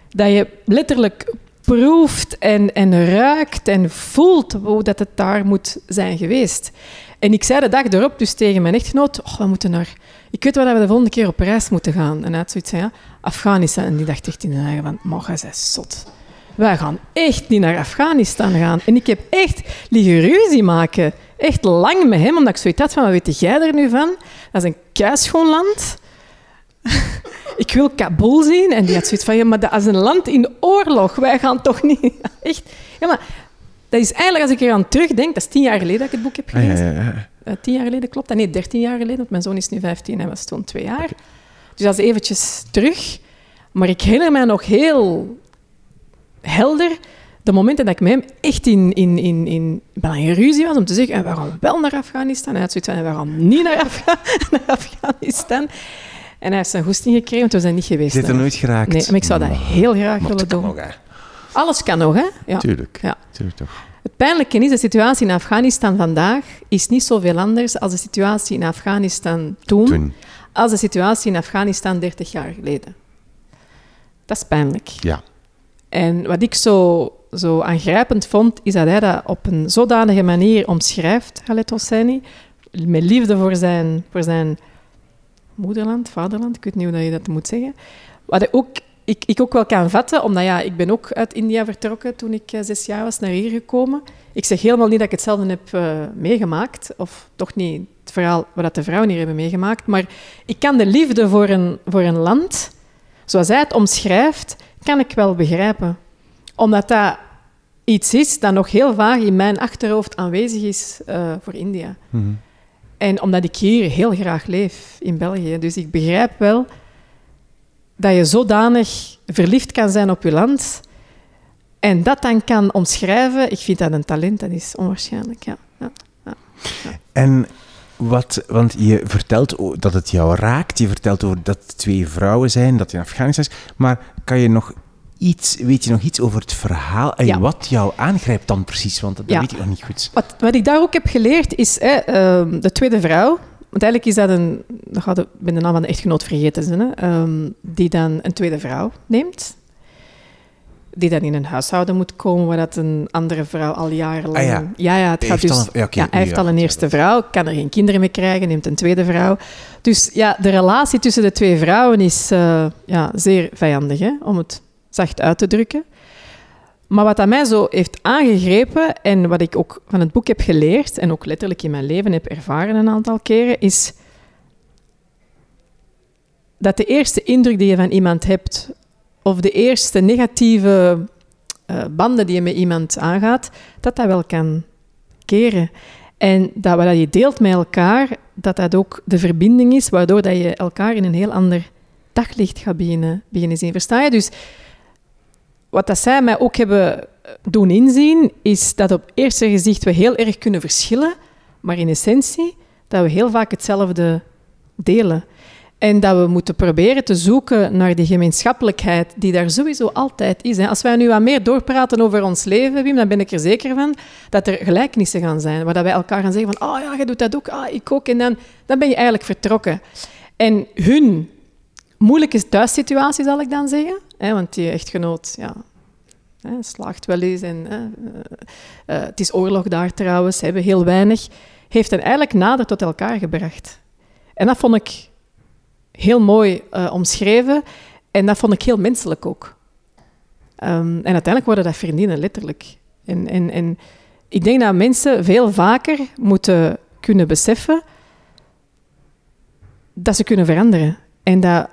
dat je letterlijk proeft en, en ruikt en voelt hoe dat het daar moet zijn geweest. En ik zei de dag erop dus tegen mijn echtgenoot, oh, we moeten naar... Ik weet waar we de volgende keer op reis moeten gaan. En hij had zoiets van, ja, Afghanistan. En die dacht echt in de eigen van, jij bent zot. Wij gaan echt niet naar Afghanistan gaan. En ik heb echt liggen ruzie maken. Echt lang met hem, omdat ik zoiets had van, wat weet jij er nu van? Dat is een keischoon land. ik wil Kabul zien. En die had zoiets van, ja, maar dat is een land in oorlog. Wij gaan toch niet... Echt. Ja, maar dat is eigenlijk, als ik er aan terugdenk, dat is tien jaar geleden dat ik het boek heb Ah, ja, gelezen. ja, ja. Eh, tien jaar geleden, klopt dat? Nee, dertien jaar geleden, want mijn zoon is nu 15 en was toen twee jaar. Dus dat is eventjes terug. Maar ik herinner mij nog heel helder de momenten dat ik met hem echt in, in, in, in, in ruzie was om te zeggen, "En we gaan wel naar Afghanistan. En hij had zoiets van, "En we gaan niet naar, Afga- naar Afghanistan. En hij heeft zijn goesting gekregen, want we zijn niet geweest. Zit er nooit geraakt? Nee, maar ik zou dat heel graag Maar willen kan doen. nog, alles kan nog, hè? Ja. Tuurlijk. Ja. Tuurlijk toch. Het pijnlijke is, de situatie in Afghanistan vandaag is niet zoveel anders als de situatie in Afghanistan toen, Toen. als de situatie in Afghanistan 30 jaar geleden. Dat is pijnlijk. Ja. En wat ik zo, zo aangrijpend vond, is dat hij dat op een zodanige manier omschrijft, Khaled Hosseini, met liefde voor zijn, voor zijn moederland, vaderland, ik weet niet hoe je dat moet zeggen. Wat ik ook, ik, ik ook wel kan vatten, omdat ja, ik ben ook uit India vertrokken toen ik eh, zes jaar was naar hier gekomen. Ik zeg helemaal niet dat ik hetzelfde heb eh, meegemaakt, of toch niet het verhaal wat de vrouwen hier hebben meegemaakt, maar ik kan de liefde voor een, voor een land, zoals hij het omschrijft, kan ik wel begrijpen. Omdat dat iets is dat nog heel vaag in mijn achterhoofd aanwezig is eh, voor India. Mhm. En omdat ik hier heel graag leef, in België. Dus ik begrijp wel dat je zodanig verliefd kan zijn op je land en dat dan kan omschrijven. Ik vind dat een talent, dat is onwaarschijnlijk, ja. ja. En wat, want je vertelt dat het jou raakt, je vertelt over dat het twee vrouwen zijn, dat je in Afghanistan is, maar kan je nog iets, weet je nog iets over het verhaal en Ja. wat jou aangrijpt dan precies? Want dat Ja. weet ik nog niet goed. Wat, wat ik daar ook heb geleerd is hè, ehm, de tweede vrouw. Want eigenlijk is dat een. Gaat ik ben de naam van de echtgenoot vergeten. Zijn, hè, ehm, die dan een tweede vrouw neemt. Die dan in een huishouden moet komen waar dat een andere vrouw al jarenlang. Ah, ja. ja, ja, het Hij gaat heeft dus. al een- ja, hij heeft al een eerste dat- vrouw, kan er geen kinderen mee krijgen, neemt een tweede vrouw. Dus ja, de relatie tussen de twee vrouwen is eh, ja, zeer vijandig, hè, om het zacht uit te drukken. Maar wat mij zo heeft aangegrepen en wat ik ook van het boek heb geleerd en ook letterlijk in mijn leven heb ervaren een aantal keren, is dat de eerste indruk die je van iemand hebt, of de eerste negatieve eh, banden die je met iemand aangaat, dat dat wel kan keren. En dat wat je deelt met elkaar, dat dat ook de verbinding is, waardoor dat je elkaar in een heel ander daglicht gaat beginnen zien. Versta je? Dus wat dat zij mij ook hebben eh, doen inzien, is dat op eerste gezicht we heel erg kunnen verschillen, maar in essentie dat we heel vaak hetzelfde delen. En dat we moeten proberen te zoeken naar die gemeenschappelijkheid die daar sowieso altijd is. Als wij nu wat meer doorpraten over ons leven, Wim, dan ben ik er zeker van dat er gelijkenissen gaan zijn. Waar wij elkaar gaan zeggen van, oh ja, jij doet dat ook, ah, ik ook. En dan, dan ben je eigenlijk vertrokken. En hun moeilijke thuissituatie, zal ik dan zeggen, hè, want die echtgenoot, ja, hè, slaagt wel eens. En, hè, eh, eh, het is oorlog daar trouwens, ze hebben heel weinig. Heeft hen eigenlijk nader tot elkaar gebracht. En dat vond ik heel mooi eh, omschreven. En dat vond ik heel menselijk ook. Ehm, en uiteindelijk worden dat vriendinnen, letterlijk. En ik denk dat mensen veel vaker moeten kunnen beseffen dat ze kunnen veranderen. En dat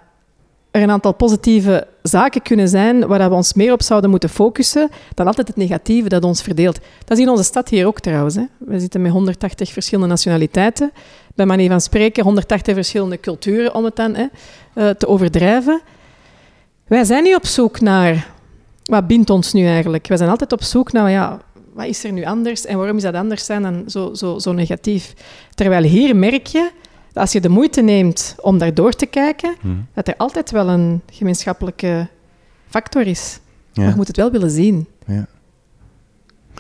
er een aantal positieve zaken kunnen zijn waar we ons meer op zouden moeten focussen dan altijd het negatieve dat ons verdeelt. Dat is in onze stad hier ook trouwens. Hè. We zitten met 180 verschillende nationaliteiten. Bij manier van spreken 180 verschillende culturen, om het dan hè, eh, te overdrijven. Wij zijn niet op zoek naar wat bindt ons nu eigenlijk. Wij zijn altijd op zoek naar ja, wat is er nu anders en waarom is dat anders zijn dan zo, zo, zo negatief. Terwijl hier merk je als je de moeite neemt om daar door te kijken, Hm. dat er altijd wel een gemeenschappelijke factor is. Maar je moet het wel willen zien. Ja.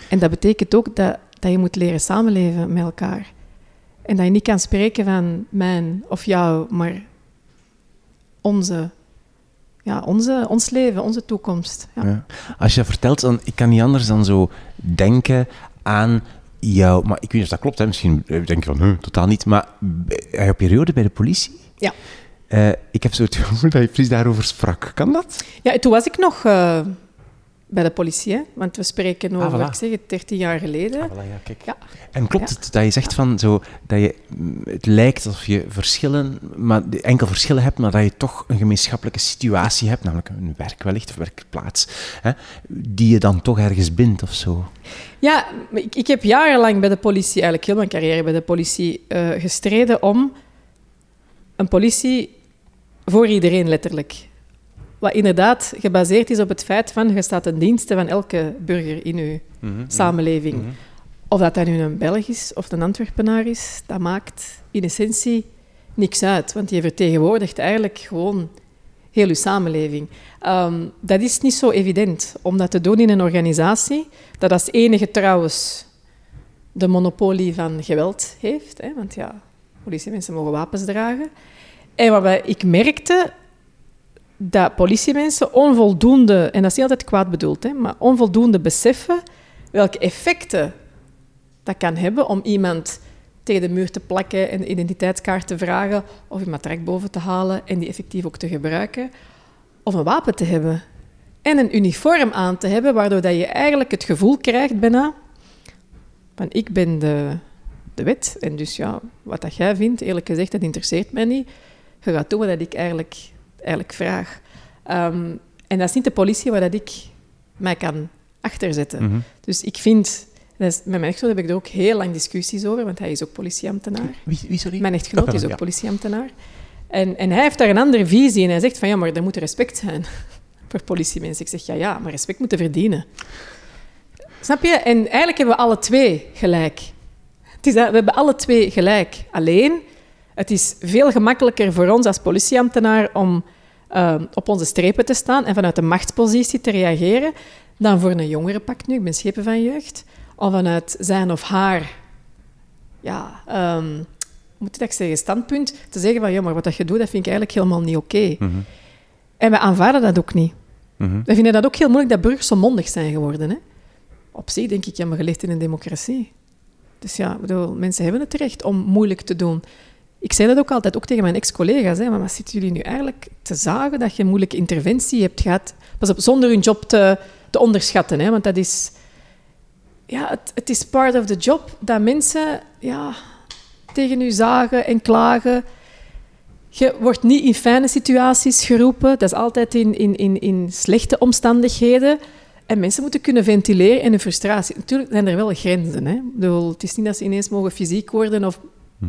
En dat betekent ook dat, dat je moet leren samenleven met elkaar. En dat je niet kan spreken van mijn of jou, maar onze, ja, onze, ons leven, onze toekomst. Ja. Ja. Als je dat vertelt, dan ik kan niet anders dan zo denken aan jou. Maar ik weet niet of dat klopt, hè. misschien denk je van, nee, totaal niet. Maar bij- jouw periode bij de politie? Ja. Eh, ik heb zo het gevoel dat je precies daarover sprak. Kan dat? Ja, toen was ik nog eh, bij de politie, hè? want we spreken over, Ah, voilà. ik zeg het, 13 jaar geleden. Ah, voilà, ja, kijk. Ja. En klopt Ja. het dat je zegt van zo, dat je, mm, het lijkt alsof je verschillen, maar enkel verschillen hebt, maar dat je toch een gemeenschappelijke situatie hebt, namelijk een werk wellicht, of werkplaats, hè, die je dan toch ergens bindt of zo? Ja, ik, ik heb jarenlang bij de politie, eigenlijk heel mijn carrière bij de politie, eh, gestreden om een politie voor iedereen, letterlijk. Wat inderdaad gebaseerd is op het feit van, je staat ten dienste van elke burger in uw samenleving. Of dat dat nu een Belg is of een Antwerpenaar is, dat maakt in essentie niks uit. Want je vertegenwoordigt eigenlijk gewoon heel uw samenleving. Ehm, dat is niet zo evident om dat te doen in een organisatie dat als enige trouwens de monopolie van geweld heeft. Hè, want ja, politiemensen mogen wapens dragen. En waarbij ik merkte dat politiemensen onvoldoende, en dat is niet altijd kwaad bedoeld, hè, maar onvoldoende beseffen welke effecten dat kan hebben om iemand tegen de muur te plakken en de identiteitskaart te vragen of je matrek boven te halen en die effectief ook te gebruiken. Of een wapen te hebben. En een uniform aan te hebben, waardoor dat je eigenlijk het gevoel krijgt bijna van ik ben de, de wet. En dus ja, wat dat jij vindt, eerlijk gezegd, dat interesseert mij niet. Je gaat doen wat ik eigenlijk, eigenlijk vraag. Ehm, en dat is niet de politie waar dat ik mij kan achterzetten. Mhm. Dus ik vind... Met mijn echtgenoot heb ik er ook heel lang discussies over, want hij is ook politieambtenaar. Wie, wie sorry? Mijn echtgenoot is ook ja. politieambtenaar. En, en hij heeft daar een andere visie en hij zegt van ja, maar er moet respect zijn voor politiemensen. Ik zeg ja, ja, maar respect moeten verdienen. Snap je? En eigenlijk hebben we alle twee gelijk. Het is dat, we hebben alle twee gelijk. Alleen, het is veel gemakkelijker voor ons als politieambtenaar om eh, op onze strepen te staan en vanuit de machtspositie te reageren dan voor een jongere pak nu, ik ben schepen van jeugd, of vanuit zijn of haar ja, ehm, hoe moet ik dat zeggen, standpunt, te zeggen van ja, maar wat dat je doet, dat vind ik eigenlijk helemaal niet oké. Mhm. En wij aanvaarden dat ook niet. Mhm. Wij vinden dat ook heel moeilijk dat burgers zo mondig zijn geworden. Hè? Op zich denk ik, ja, maar je leeft in een democratie. Dus ja, bedoel, mensen hebben het recht om moeilijk te doen. Ik zei dat ook altijd, ook tegen mijn ex-collega's. Maar wat zitten jullie nu eigenlijk te zagen dat je een moeilijke interventie hebt gehad? Pas op, zonder hun job te, te onderschatten. Hè, want dat is... Ja, het, het is part of the job dat mensen ja, tegen u zagen en klagen. Je wordt niet in fijne situaties geroepen. Dat is altijd in, in, in, in slechte omstandigheden. En mensen moeten kunnen ventileren in hun frustratie. Natuurlijk zijn er wel grenzen. Hè? Het is niet dat ze ineens mogen fysiek worden of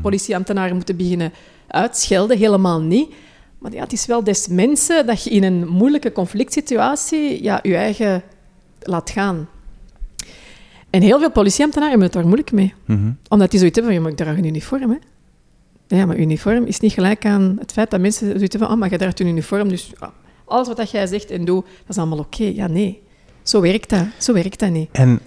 politieambtenaren moeten beginnen uitschelden. Helemaal niet. Maar ja, het is wel des mensen dat je in een moeilijke conflict situatie ja, je eigen laat gaan. En heel veel politieambtenaren hebben het daar moeilijk mee. Mhm. Omdat die zoiets hebben van, ja, maar ik draag een uniform, hè. Ja, maar uniform is niet gelijk aan het feit dat mensen zoiets hebben van, ah, maar je draagt een uniform, dus ja, alles wat dat jij zegt en doet, dat is allemaal oké. Ja, nee. Zo werkt dat. Zo werkt dat niet. En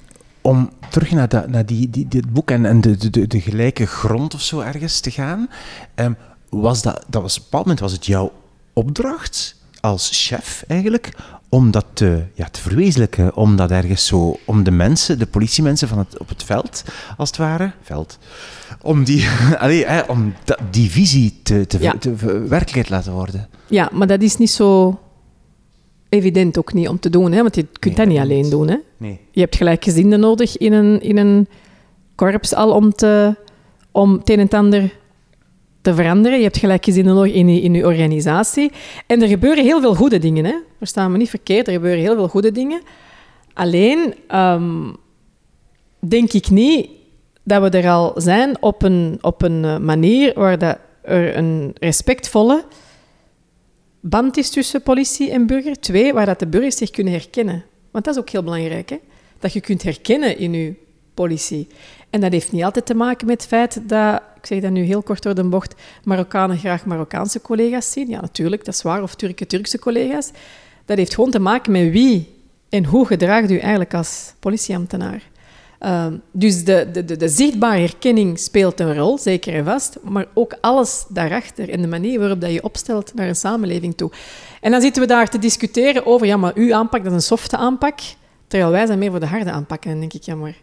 om terug naar, dat, naar die, die, dit boek en, en de, de, de, gelijke grond of zo ergens te gaan, ehm, was dat, dat was, op een bepaald moment was het jouw opdracht als chef eigenlijk om dat te, ja, te verwezenlijken, om dat ergens zo, om de mensen, de politiemensen van het, op het veld, als het ware, veld, om die, allee, hè, om dat, die visie te, te, Ja. te ver- werkelijkheid laten worden. Ja, maar dat is niet zo evident ook niet om te doen, hè, want je kunt Nee, dat niet dat alleen niet. doen. Hè. Nee. Je hebt gelijkgezinden nodig in een, in een korps al om, te, om het een en het ander te veranderen. Je hebt gelijkgezinden nodig in je, in je organisatie. En er gebeuren heel veel goede dingen. Hè. Verstaan me niet verkeerd, er gebeuren heel veel goede dingen. Alleen ehm, denk ik niet dat we er al zijn op een, op een eh, manier waar dat er een respectvolle band is tussen politie en burger. Twee, waar dat de burgers zich kunnen herkennen. Want dat is ook heel belangrijk, hè? dat je kunt herkennen in je politie. En dat heeft niet altijd te maken met het feit dat, ik zeg dat nu heel kort door de bocht, Marokkanen graag Marokkaanse collega's zien. Ja, natuurlijk, dat is waar. Of Turken Turkse collega's. Dat heeft gewoon te maken met wie en hoe gedraagt u eigenlijk als politieambtenaar. Ehm, dus de, de, de, de zichtbare herkenning speelt een rol, zeker en vast, maar ook alles daarachter en de manier waarop dat je opstelt naar een samenleving toe. En dan zitten we daar te discussiëren over, ja, maar uw aanpak dat is een softe aanpak, terwijl wij zijn meer voor de harde aanpak. En dan denk ik, ja, maar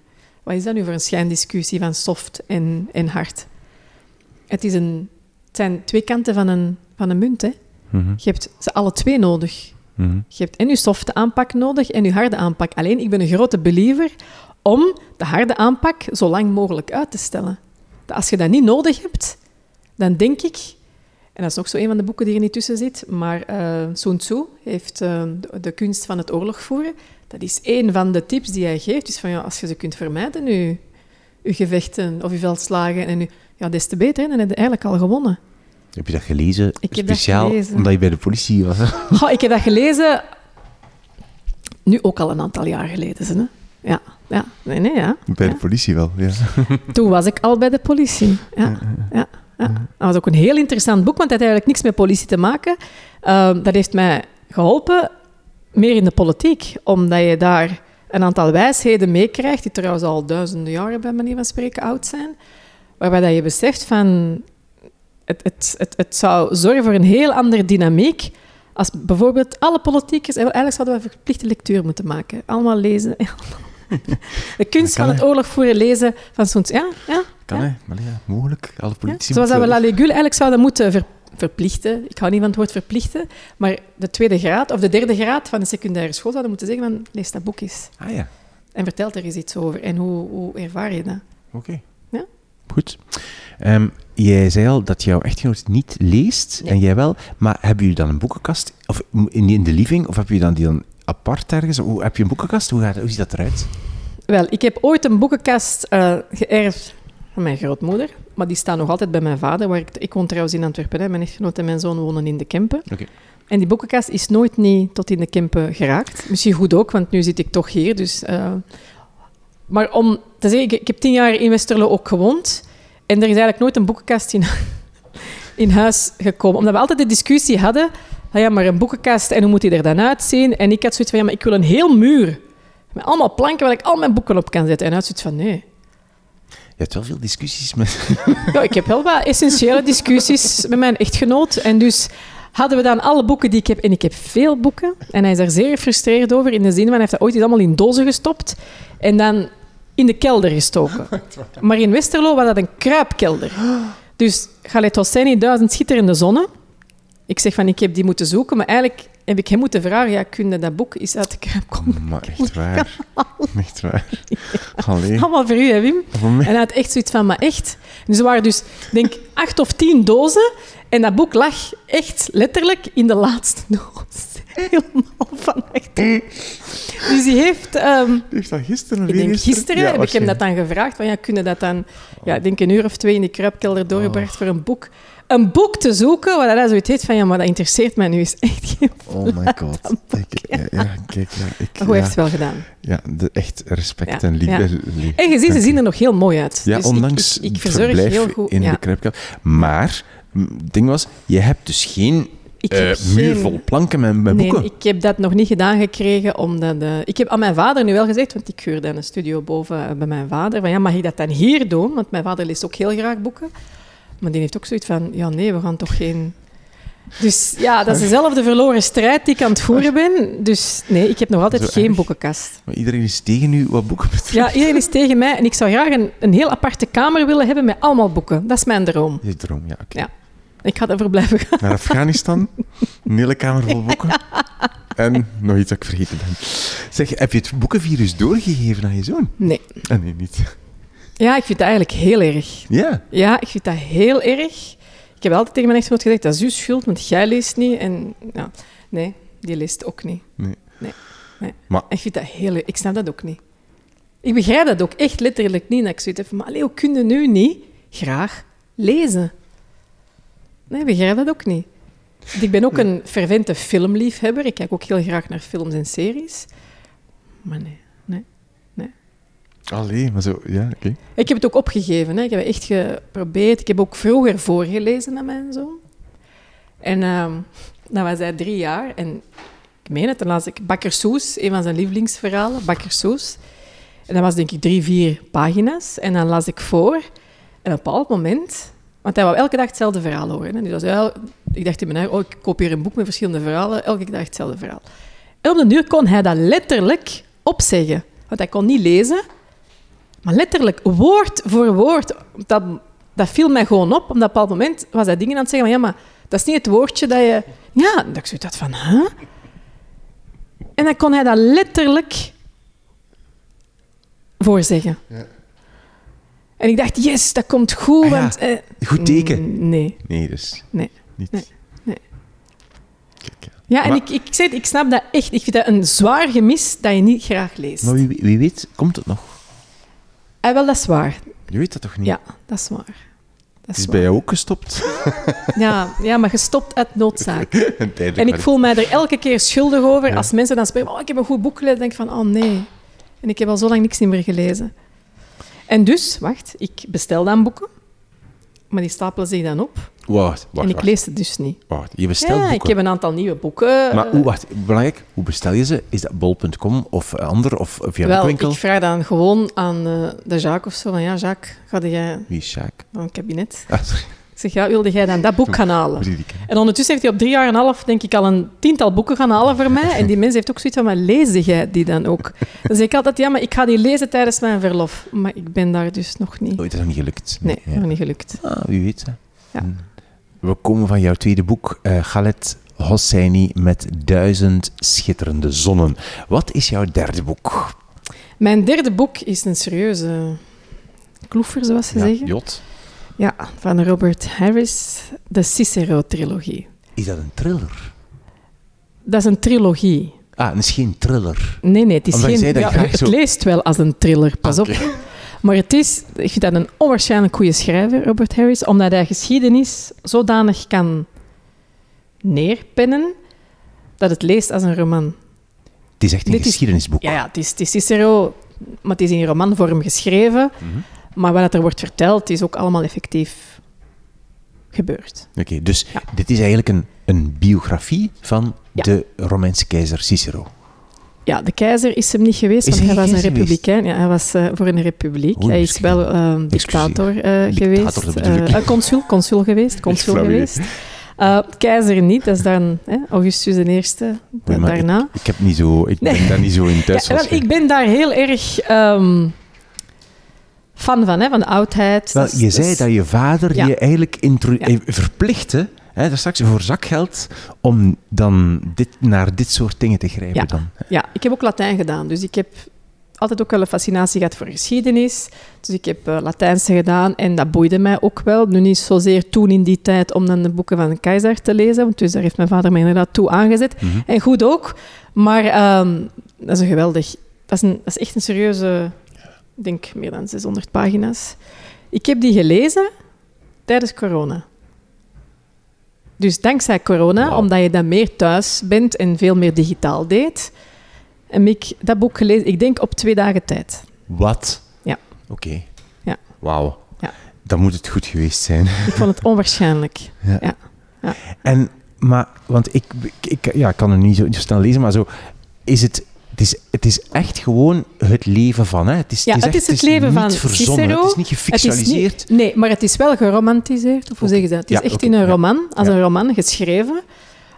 wat is dat nu voor een schijndiscussie van soft en, en hard? Het, is een, het zijn twee kanten van een, van een munt, hè. Mhm. Je hebt ze alle twee nodig. Mhm. Je hebt en je softe aanpak nodig en je harde aanpak. Alleen, ik ben een grote believer om de harde aanpak zo lang mogelijk uit te stellen. Dat als je dat niet nodig hebt, dan denk ik... En dat is nog zo een van de boeken die er niet tussen zit, maar eh Sun Tzu heeft eh, de, de kunst van het oorlog voeren. Dat is één van de tips die hij geeft. Dus van, ja, als je ze kunt vermijden, je, je gevechten of je veldslagen, en je, ja, des te beter, hè, dan heb je eigenlijk al gewonnen. Heb je dat gelezen? Ik heb dat Speciaal gelezen. omdat je bij de politie was. hè? Goh, ik heb dat gelezen, nu ook al een aantal jaar geleden. Hè? Ja, ja, nee, nee, ja. Bij de politie wel, ja. Toen was ik al bij de politie. Ja, ja. Dat was ook een heel interessant boek, want het had eigenlijk niks met politie te maken. Ehm, dat heeft mij geholpen, meer in de politiek, omdat je daar een aantal wijsheden meekrijgt, die trouwens al duizenden jaren bij manier van spreken oud zijn, waarbij dat je beseft van het, het, het, het zou zorgen voor een heel andere dynamiek als bijvoorbeeld alle politiekers... Eigenlijk zouden we verplichte lectuur moeten maken. Allemaal lezen. De kunst van het oorlog voeren lezen van zo'n... Ja, ja. Kan hè? Maar ja, mogelijk. Alle politici Zoals dat we La Legule eigenlijk zouden moeten ver- verplichten. Ik hou niet van het woord verplichten. Maar de tweede graad of de derde graad van de secundaire school zouden moeten zeggen van... Lees dat boek eens. Ah ja, En vertel er eens iets over. En hoe, hoe ervaar je dat? oké. Ja. Goed. Ehm, jij zei al dat jouw echtgenoot niet leest, Nee. en jij wel. Maar hebben jullie dan een boekenkast? Of in, in de living? Of heb je dan die dan apart ergens? Hoe, heb je een boekenkast? Hoe, gaat, hoe ziet dat eruit? Wel, ik heb ooit een boekenkast eh, geërfd van mijn grootmoeder. Maar die staat nog altijd bij mijn vader. Waar ik, ik woon trouwens in Antwerpen. Hè. Mijn echtgenoot en mijn zoon wonen in de Kempen. En die boekenkast is nooit niet tot in de Kempen geraakt. Misschien goed ook, want nu zit ik toch hier. Dus, eh, Maar om te zeggen, ik, ik heb tien jaar in Westerlo ook gewoond. En er is eigenlijk nooit een boekenkast in, in huis gekomen. Omdat we altijd de discussie hadden... Ah ja, maar een boekenkast, en hoe moet die er dan uitzien? En ik had zoiets van, ja, maar ik wil een heel muur. Met allemaal planken waar ik al mijn boeken op kan zetten. En hij had zoiets van, nee. Je hebt wel veel discussies met... Ja, ik heb wel wat essentiële discussies met mijn echtgenoot. En dus hadden we dan alle boeken die ik heb. En ik heb veel boeken. En hij is daar zeer gefrustreerd over. In de zin van, hij heeft dat ooit eens allemaal in dozen gestopt. En dan in de kelder gestoken. Maar in Westerlo was dat een kruipkelder. Dus Galet Hosseini, duizend schitterende zonnen. Ik zeg van, ik heb die moeten zoeken. Maar eigenlijk heb ik hem moeten vragen, ja, kun je dat boek eens uit de kruip komen? Maar echt waar. Echt waar. Allee. Allemaal voor u, hè, Wim? Voor mij. En hij had echt zoiets van, maar echt. Dus er waren dus, denk acht of tien dozen. En dat boek lag echt letterlijk in de laatste doos. Helemaal van achter. Dus die heeft... ehm, Die heeft dat gisteren ik weer denk gisteren Ja, heb ik hem dat dan gevraagd. Van, ja, kunnen dat dan... Ja, denk een uur of twee in die kruipkelder doorgebracht voor een boek. Een boek te zoeken, waar hij zoiets heeft van... Ja, maar dat interesseert mij nu eens echt geen... Oh my god. Ik, ja, ja, kijk, ja. Ik, hoe ja, heeft het wel gedaan? ja, de, echt respect en liefde. En je ziet, ze zien er nog heel mooi uit. Ja, Dus ik- ondanks ik, ik, verblijf heel goed. in de kruipkelder. Maar, het ding was, je hebt dus geen Ik heb muur vol planken met, met nee, boeken. ik heb dat nog niet gedaan gekregen, omdat... ik heb aan mijn vader nu wel gezegd, want ik huurde een studio boven eh, bij mijn vader, van ja, mag ik dat dan hier doen? Want mijn vader leest ook heel graag boeken. Maar die heeft ook zoiets van, ja nee, we gaan toch geen... Dus ja, dat is dezelfde verloren strijd die ik aan het voeren ben. Dus nee, ik heb nog altijd geen erg? boekenkast. Maar iedereen is tegen u wat boeken betreft. Ja, iedereen is tegen mij en ik zou graag een, een heel aparte kamer willen hebben met allemaal boeken. Dat is mijn droom. Je droom, ja. oké. Ja. Ik ga ervoor blijven gaan. Naar Afghanistan, een hele kamer vol boeken. En nog iets dat ik vergeten ben. Zeg, heb je het boekenvirus doorgegeven aan je zoon? Nee. Ah, nee, niet. Ja, ik vind dat eigenlijk heel erg. Ja. Ja, ik vind dat heel erg. Ik heb altijd tegen mijn echtgenoot gezegd, dat is uw schuld, want jij leest niet. En ja, nee, die leest ook niet. Nee. Nee, nee. Maar Ik vind dat heel... Ik snap dat ook niet. Ik begrijp dat ook echt letterlijk niet. Dat ik zoiets heb van, maar hoe kun je nu niet graag lezen? Nee, ik begrijp dat ook niet. Want Ik ben ook een fervente filmliefhebber. Ik kijk ook heel graag naar films en series. Maar nee. Allee, maar zo, ja, oké. Ik heb het ook opgegeven. Hè. Ik heb echt geprobeerd. Ik heb ook vroeger voorgelezen aan mijn zoon. En ehm dan was hij drie jaar. En ik meen het, dan las ik Bakker Soes, een van zijn lievelingsverhalen, Bakker Soes. En dat was denk ik drie, vier pagina's. En dan las ik voor. En op een bepaald moment... Want hij wou elke dag hetzelfde verhaal horen. Dat was ik dacht in mijn oh, ik koop hier een boek met verschillende verhalen. Elke dag hetzelfde verhaal. En op de duur kon hij dat letterlijk opzeggen. Want hij kon niet lezen. Maar letterlijk, woord voor woord, dat, dat viel mij gewoon op. Op dat bepaald moment was hij dingen aan het zeggen van, ja, maar dat is niet het woordje dat je... Ja, dat ik zoiets had van, huh? En dan kon hij dat letterlijk voorzeggen. Ja. En ik dacht, yes, dat komt goed, Ah ja, want... eh, Goed teken. mm, Nee, Nee, dus nee. niet. Nee, nee. Kijk, ja. Ja, en Maar- ik, ik, zeg, ik snap dat echt. Ik vind dat een zwaar gemis dat je niet graag leest. Maar wie, wie weet, komt het nog? Ah, wel, dat is waar. Je weet dat toch niet? Ja, dat is waar. Dat Het is bij jou ook gestopt. Ja, ja, maar gestopt uit noodzaak. en ik voel mij er elke keer schuldig over Ja. als mensen dan spreken, oh, ik heb een goed boek gelezen. denk ik van, oh nee. En ik heb al zo lang niks meer gelezen. En dus, wacht, ik bestel dan boeken. Maar die stapelen zich dan op. Wacht, wacht, en ik lees het dus niet. wacht. Je bestelt Ja, ik boeken. heb een aantal nieuwe boeken. Maar eh, hoe, wacht, belangrijk, hoe bestel je ze? Is dat bol.com of ander of via wel, boekwinkel? ik vraag dan gewoon aan eh, de Jacques of zo. Van, ja, Jacques, ga jij Wie is naar een kabinet? Ah, sorry, Ik zeg, ja, wilde jij dan dat boek gaan halen? En ondertussen heeft hij op drie jaar en een half, denk ik, al een tiental boeken gaan halen voor mij. En die mens heeft ook zoiets van, maar lees jij die dan ook? Dan zeg ik altijd, ja, maar ik ga die lezen tijdens mijn verlof. Maar ik ben daar dus nog niet. Oh, het is nog niet gelukt. Nee, Ja. nog niet gelukt. Ah, wie weet. Hè. Ja. Hm. We komen van jouw tweede boek, eh Galet Hosseini met duizend schitterende zonnen. Wat is jouw derde boek? Mijn derde boek is een serieuze kloefer, zoals ze Ja, zeggen. Jot. Ja, van Robert Harris, de Cicero-trilogie. Is dat een thriller? Dat is een trilogie. Ah, het is geen thriller. Nee, nee, het is Omdat geen... ja, graag het zo- leest wel als een thriller, pas Oké. op. Maar het is... Ik vind dat een onwaarschijnlijk goede schrijver, Robert Harris, omdat hij geschiedenis zodanig kan neerpennen dat het leest als een roman. Het is echt een Dit is- geschiedenisboek. Ja, ja het, is, het is Cicero, maar het is in romanvorm geschreven. Mhm. Maar wat er wordt verteld, is ook allemaal effectief gebeurd. Oké, dus Ja. dit is eigenlijk een, een biografie van Ja. de Romeinse keizer Cicero. Ja, de keizer is hem niet geweest, want hij hij was een republikein. Ja, hij was eh, voor een republiek. Oei, hij is wel eh, dictator eh, geweest. Eh, eh, consul, consul geweest. Consul geweest. Keizer niet, dat is dan hè, Augustus de Eerste, daarna. Ik, ik, heb niet zo, ik Nee. ben daar niet zo in thuis. Ja, wel, ik ben daar heel erg ehm, fan van, hè, van de oudheid. Wel, je zei dat je vader Ja. je eigenlijk Ja. eh, verplichtte, hè, straks voor zakgeld, om dan dit, naar dit soort dingen te grijpen. Ja. Dan. Ja, ik heb ook Latijn gedaan, dus ik heb altijd ook wel een fascinatie gehad voor geschiedenis. Dus ik heb eh, Latijnse gedaan en dat boeide mij ook wel. Nu niet zozeer toen in die tijd om dan de boeken van de keizer te lezen, want dus daar heeft mijn vader mij inderdaad toe aangezet. Mhm. En goed ook, maar ehm, dat is een geweldig... Dat is, een, dat is echt een serieuze... Ik denk meer dan 600 pagina's. Ik heb die gelezen tijdens corona. Dus dankzij corona, omdat je dan meer thuis bent en veel meer digitaal deed, heb ik dat boek gelezen, ik denk op twee dagen tijd. Wat? Ja. Oké. Ja. Wauw. Ja. Dan moet het goed geweest zijn. Ik vond het onwaarschijnlijk. En, maar, want ik, ik, ja, ik kan het niet zo snel lezen, maar zo, is het, het is, het is echt gewoon het leven van, hè? Het is, Ja, het is, het is het leven niet van verzonnen, Cicero. Het is niet Het is gefictionaliseerd. niet, nee, maar het is wel geromantiseerd, of hoe zeg je dat? Het is Ja, echt in een roman, als Ja. een roman geschreven.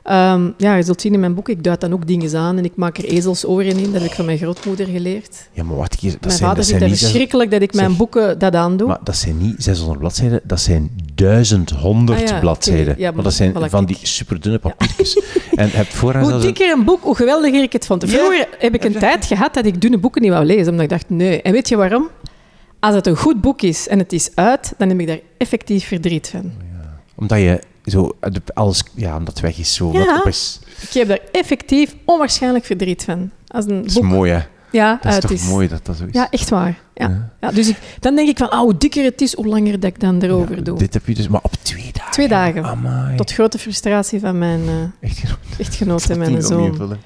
Ehm, ja, je zult zien in mijn boek, ik duid dan ook dingen aan en ik maak er ezelsoren in. Dat heb ik van mijn grootmoeder geleerd. Ja, maar wat hier, dat mijn zijn, vader dat vindt het verschrikkelijk dat ik mijn Zeg. boeken dat aandoe. Maar dat zijn niet 600 bladzijden, dat zijn 1100 Ah ja, bladzijden. Ja, Want dat zijn voilà, van die superdunne papiertjes. En heb vooraan Hoe dikker een boek, hoe geweldiger ik het vond. Vroeger heb ik een tijd gehad dat ik dunne boeken niet wou lezen, omdat ik dacht, nee. En weet je waarom? Als het een goed boek is en het is uit, dan heb ik daar effectief verdriet van. Omdat je zo, de- alles, ja, omdat het weg is zo. Ja. Is, Ik heb daar effectief onwaarschijnlijk verdriet van. Als een dat is boek... mooi, hè? Ja, Dat is uit toch is. mooi dat dat zo is. Ja, echt waar. Ja. Ja. Ja, dus ik, dan denk ik van, oh, hoe dikker het is, hoe langer dat ik dan erover Ja, doe. Dit heb je dus, maar op twee dagen. Twee dagen. Amai. Tot grote frustratie van mijn eh, genoeg. echtgenoot en mijn zoon. invullen.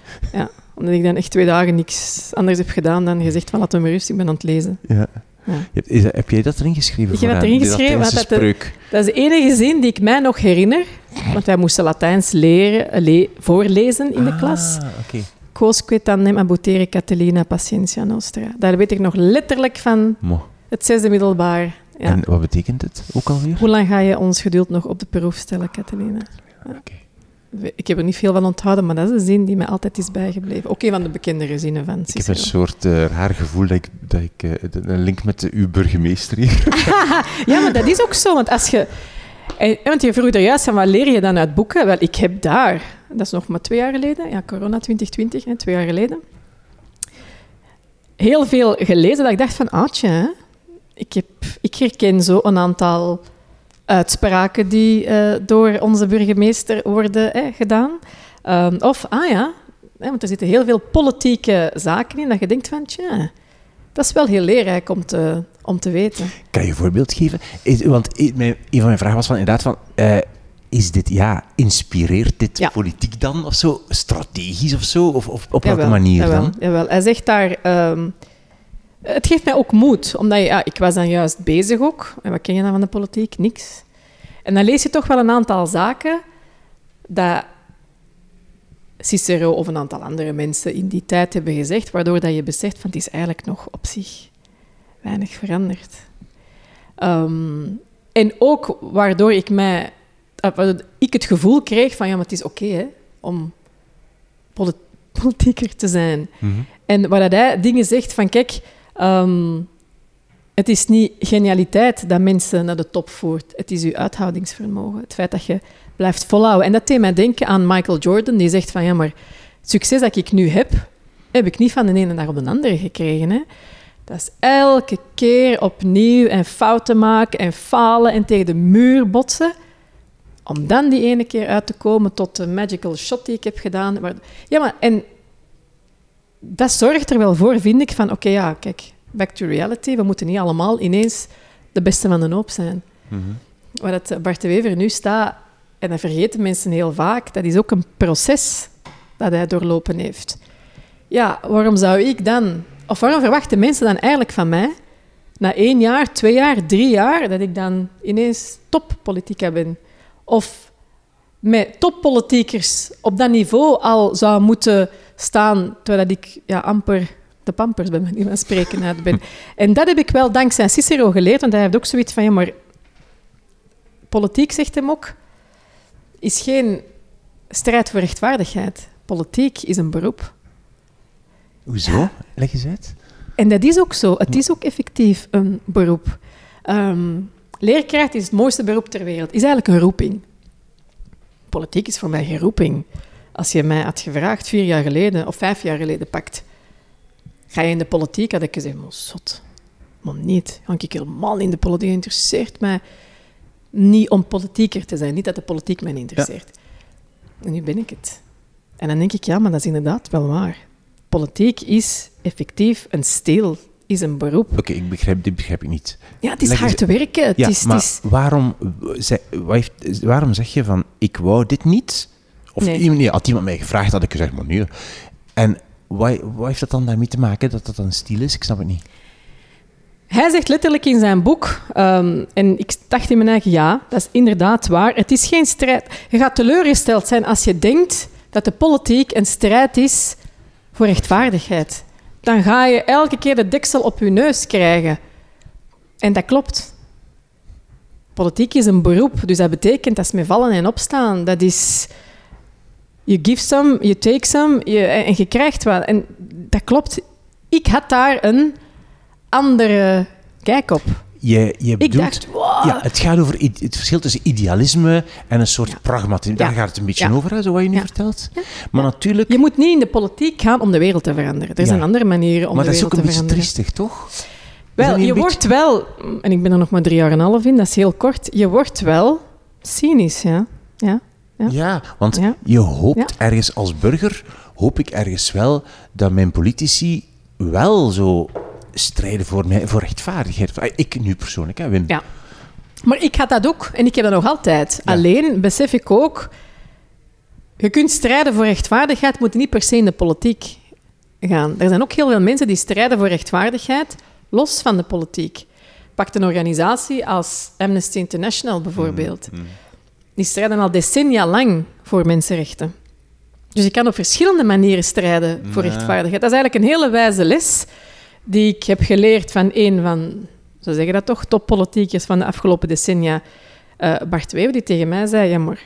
Omdat ik dan echt twee dagen niks anders heb gedaan dan gezegd van, laat me rust, ik ben aan het lezen. Ja. Ja. Je hebt- is, heb jij dat erin geschreven? Ik heb dat erin geschreven, want dat de- spreuk. Dat is de enige zin die ik mij nog herinner. Want wij moesten Latijns leren, eh, le- voorlezen in de klas. Ah, oké. Quosque tandem abutere Catilina patientia nostra. Daar weet ik nog letterlijk van Mo. het zesde middelbaar. Ja. En wat betekent het ook alweer? Hoe lang ga je ons geduld nog op de proef stellen, Catalina? Oké. Ik heb er niet veel van onthouden, maar dat is een zin die mij altijd is bijgebleven. Ook een van de bekendere zinnen van Ik heb Cicero. een soort eh, raar gevoel dat ik, dat ik eh, een link met de, uw burgemeester hier. Ja, maar dat is ook zo, want als je... En, want je vroeg er juist van, wat leer je dan uit boeken? Wel, ik heb daar, dat is nog maar twee jaar geleden, ja, corona 2020, hè, twee jaar geleden, heel veel gelezen dat ik dacht van, ah, tja, hè, ik, heb, ik herken zo een aantal uitspraken die eh, door onze burgemeester worden hè, gedaan. Ehm, of, ah ja, hè, want er zitten heel veel politieke zaken in, dat je denkt van, tja, dat is wel heel leerrijk om te, om te weten. Kan je een voorbeeld geven? Is, want een van mijn vragen was van inderdaad van... eh, is dit, ja, inspireert dit Ja. politiek dan of zo? Strategisch of zo? Of, of op welke manier jawel, dan? Jawel. Hij zegt daar... ehm, het geeft mij ook moed, omdat je, ja, ik was dan juist bezig ook. En wat ken je dan van de politiek? Niks. En dan lees je toch wel een aantal zaken dat Cicero of een aantal andere mensen in die tijd hebben gezegd, waardoor dat je beseft van het is eigenlijk nog op zich weinig veranderd. Ehm, en ook waardoor ik mij uh, ik het gevoel kreeg van ja, maar het is oké okay, om politieker te zijn. Mhm. En waar hij dingen zegt van kijk, ehm, het is niet genialiteit dat mensen naar de top voert. Het is uw uithoudingsvermogen. Het feit dat je blijft volhouden. En dat deed mij denken aan Michael Jordan, die zegt van ja, maar het succes dat ik nu heb, heb ik niet van de ene dag op de andere gekregen. Hè. Dat is elke keer opnieuw en fouten maken en falen en tegen de muur botsen. Om dan die ene keer uit te komen tot de magical shot die ik heb gedaan. Ja, maar en dat zorgt er wel voor, vind ik, van oké, ja, kijk, back to reality. We moeten niet allemaal ineens de beste van de hoop zijn. Mm Waar het Bart de Wever nu staat, en dat vergeten mensen heel vaak, dat is ook een proces dat hij doorlopen heeft. Ja, waarom zou ik dan, of waarom verwachten mensen dan eigenlijk van mij, na één jaar, twee jaar, drie jaar, dat ik dan ineens toppolitica ben? Of met toppolitiekers op dat niveau al zou moeten staan, terwijl ik ja, amper de pampers bij manier van spreken uit ben. En dat heb ik wel dankzij Cicero geleerd, want hij heeft ook zoiets van, ja, maar politiek, zegt hem ook, is geen strijd voor rechtvaardigheid. Politiek is een beroep. Hoezo? Leg eens uit. En dat is ook zo. Het is ook effectief een beroep. Um, leerkracht is het mooiste beroep ter wereld. Is eigenlijk een roeping. Politiek is voor mij geen roeping. Als je mij had gevraagd vier jaar geleden of vijf jaar geleden pakt, ga je in de politiek, had ik gezegd, maar zot. Maar niet. Ga ik helemaal in de politiek. interesseert mij niet om politieker te zijn. Niet dat de politiek mij interesseert. En nu ben ik het. En dan denk ik, ja, maar dat is inderdaad wel waar. Politiek is effectief een steel, is een beroep. Oké, ik begrijp, dit begrijp ik niet. Ja, het is hard te werken. Het ja, is, maar het is... Waarom, waarom zeg je van, ik wou dit niet? Of Nee. iemand, nee, had iemand mij gevraagd, had ik gezegd, maar nee. En wat, wat heeft dat dan daarmee te maken, dat dat een stijl is? Ik snap het niet. Hij zegt letterlijk in zijn boek, ehm, en ik dacht in mijn eigen ja, dat is inderdaad waar. Het is geen strijd. Je gaat teleurgesteld zijn als je denkt dat de politiek een strijd is voor rechtvaardigheid. Dan ga je elke keer de deksel op je neus krijgen. En dat klopt. Politiek is een beroep, dus dat betekent dat is met vallen en opstaan. Dat is... You give some, you take some, je, en je krijgt wat. En dat klopt. Ik had daar een andere kijk op. Je, je bedoelt, dacht, wow. ja, het gaat over het verschil tussen idealisme en een soort Ja. pragmatisme. Daar Ja. gaat het een beetje Ja. over, hè, zo wat je nu vertelt. Maar natuurlijk, Je moet niet in de politiek gaan om de wereld te veranderen. Er zijn andere manieren om maar de dat is ook wereld een te beetje veranderen. triestig, toch? Wel, je wordt wel, en ik ben er nog maar drie jaar en een half in, dat is heel kort. Je wordt wel cynisch, ja. ja. Ja. Ja, want Ja. je hoopt ergens als burger, hoop ik ergens wel, dat mijn politici wel zo strijden voor, mij, voor rechtvaardigheid. Ah, Ik nu persoonlijk, hè, Wim. Ja. Maar ik had dat ook en ik heb dat nog altijd. Ja. Alleen besef ik ook, je kunt strijden voor rechtvaardigheid, moet niet per se in de politiek gaan. Er zijn ook heel veel mensen die strijden voor rechtvaardigheid, los van de politiek. Pak een organisatie als Amnesty International bijvoorbeeld. Die strijden al decennia lang voor mensenrechten. Dus je kan op verschillende manieren strijden voor Ja. rechtvaardigheid. Dat is eigenlijk een hele wijze les die ik heb geleerd van een van, zo zeggen dat toch, toppolitiekers van de afgelopen decennia, eh, Bart Wever, die tegen mij zei, ja maar,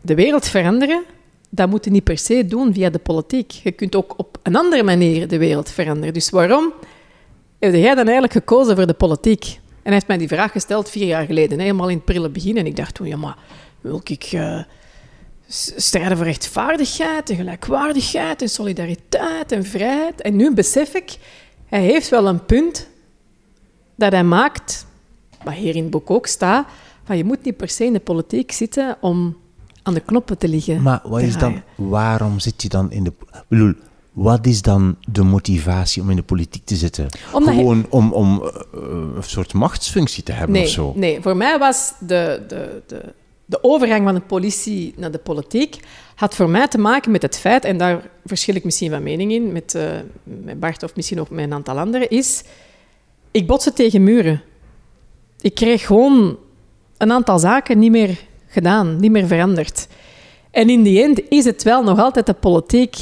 de wereld veranderen, dat moet je niet per se doen via de politiek. Je kunt ook op een andere manier de wereld veranderen. Dus waarom heb jij dan eigenlijk gekozen voor de politiek? En hij heeft mij die vraag gesteld vier jaar geleden, helemaal in het prille begin. En ik dacht toen, ja maar, wil ik s- strijden voor rechtvaardigheid en gelijkwaardigheid en solidariteit en vrijheid? En nu besef ik, hij heeft wel een punt dat hij maakt, wat hier in het boek ook staat, van je moet niet per se in de politiek zitten om aan de knoppen te liggen. Maar wat te is dan, waarom zit je dan in de... Ik bedoel, wat is dan de motivatie om in de politiek te zitten? Omdat Gewoon om, om eh, een soort machtsfunctie te hebben Nee, of zo? nee, voor mij was de, de, de, de overgang van de politie naar de politiek had voor mij te maken met het feit, en daar verschil ik misschien van mening in met, eh, met Bart of misschien ook met een aantal anderen, is ik botste tegen muren. ik kreeg gewoon een aantal zaken niet meer gedaan, niet meer veranderd. En in die end is het wel nog altijd de politiek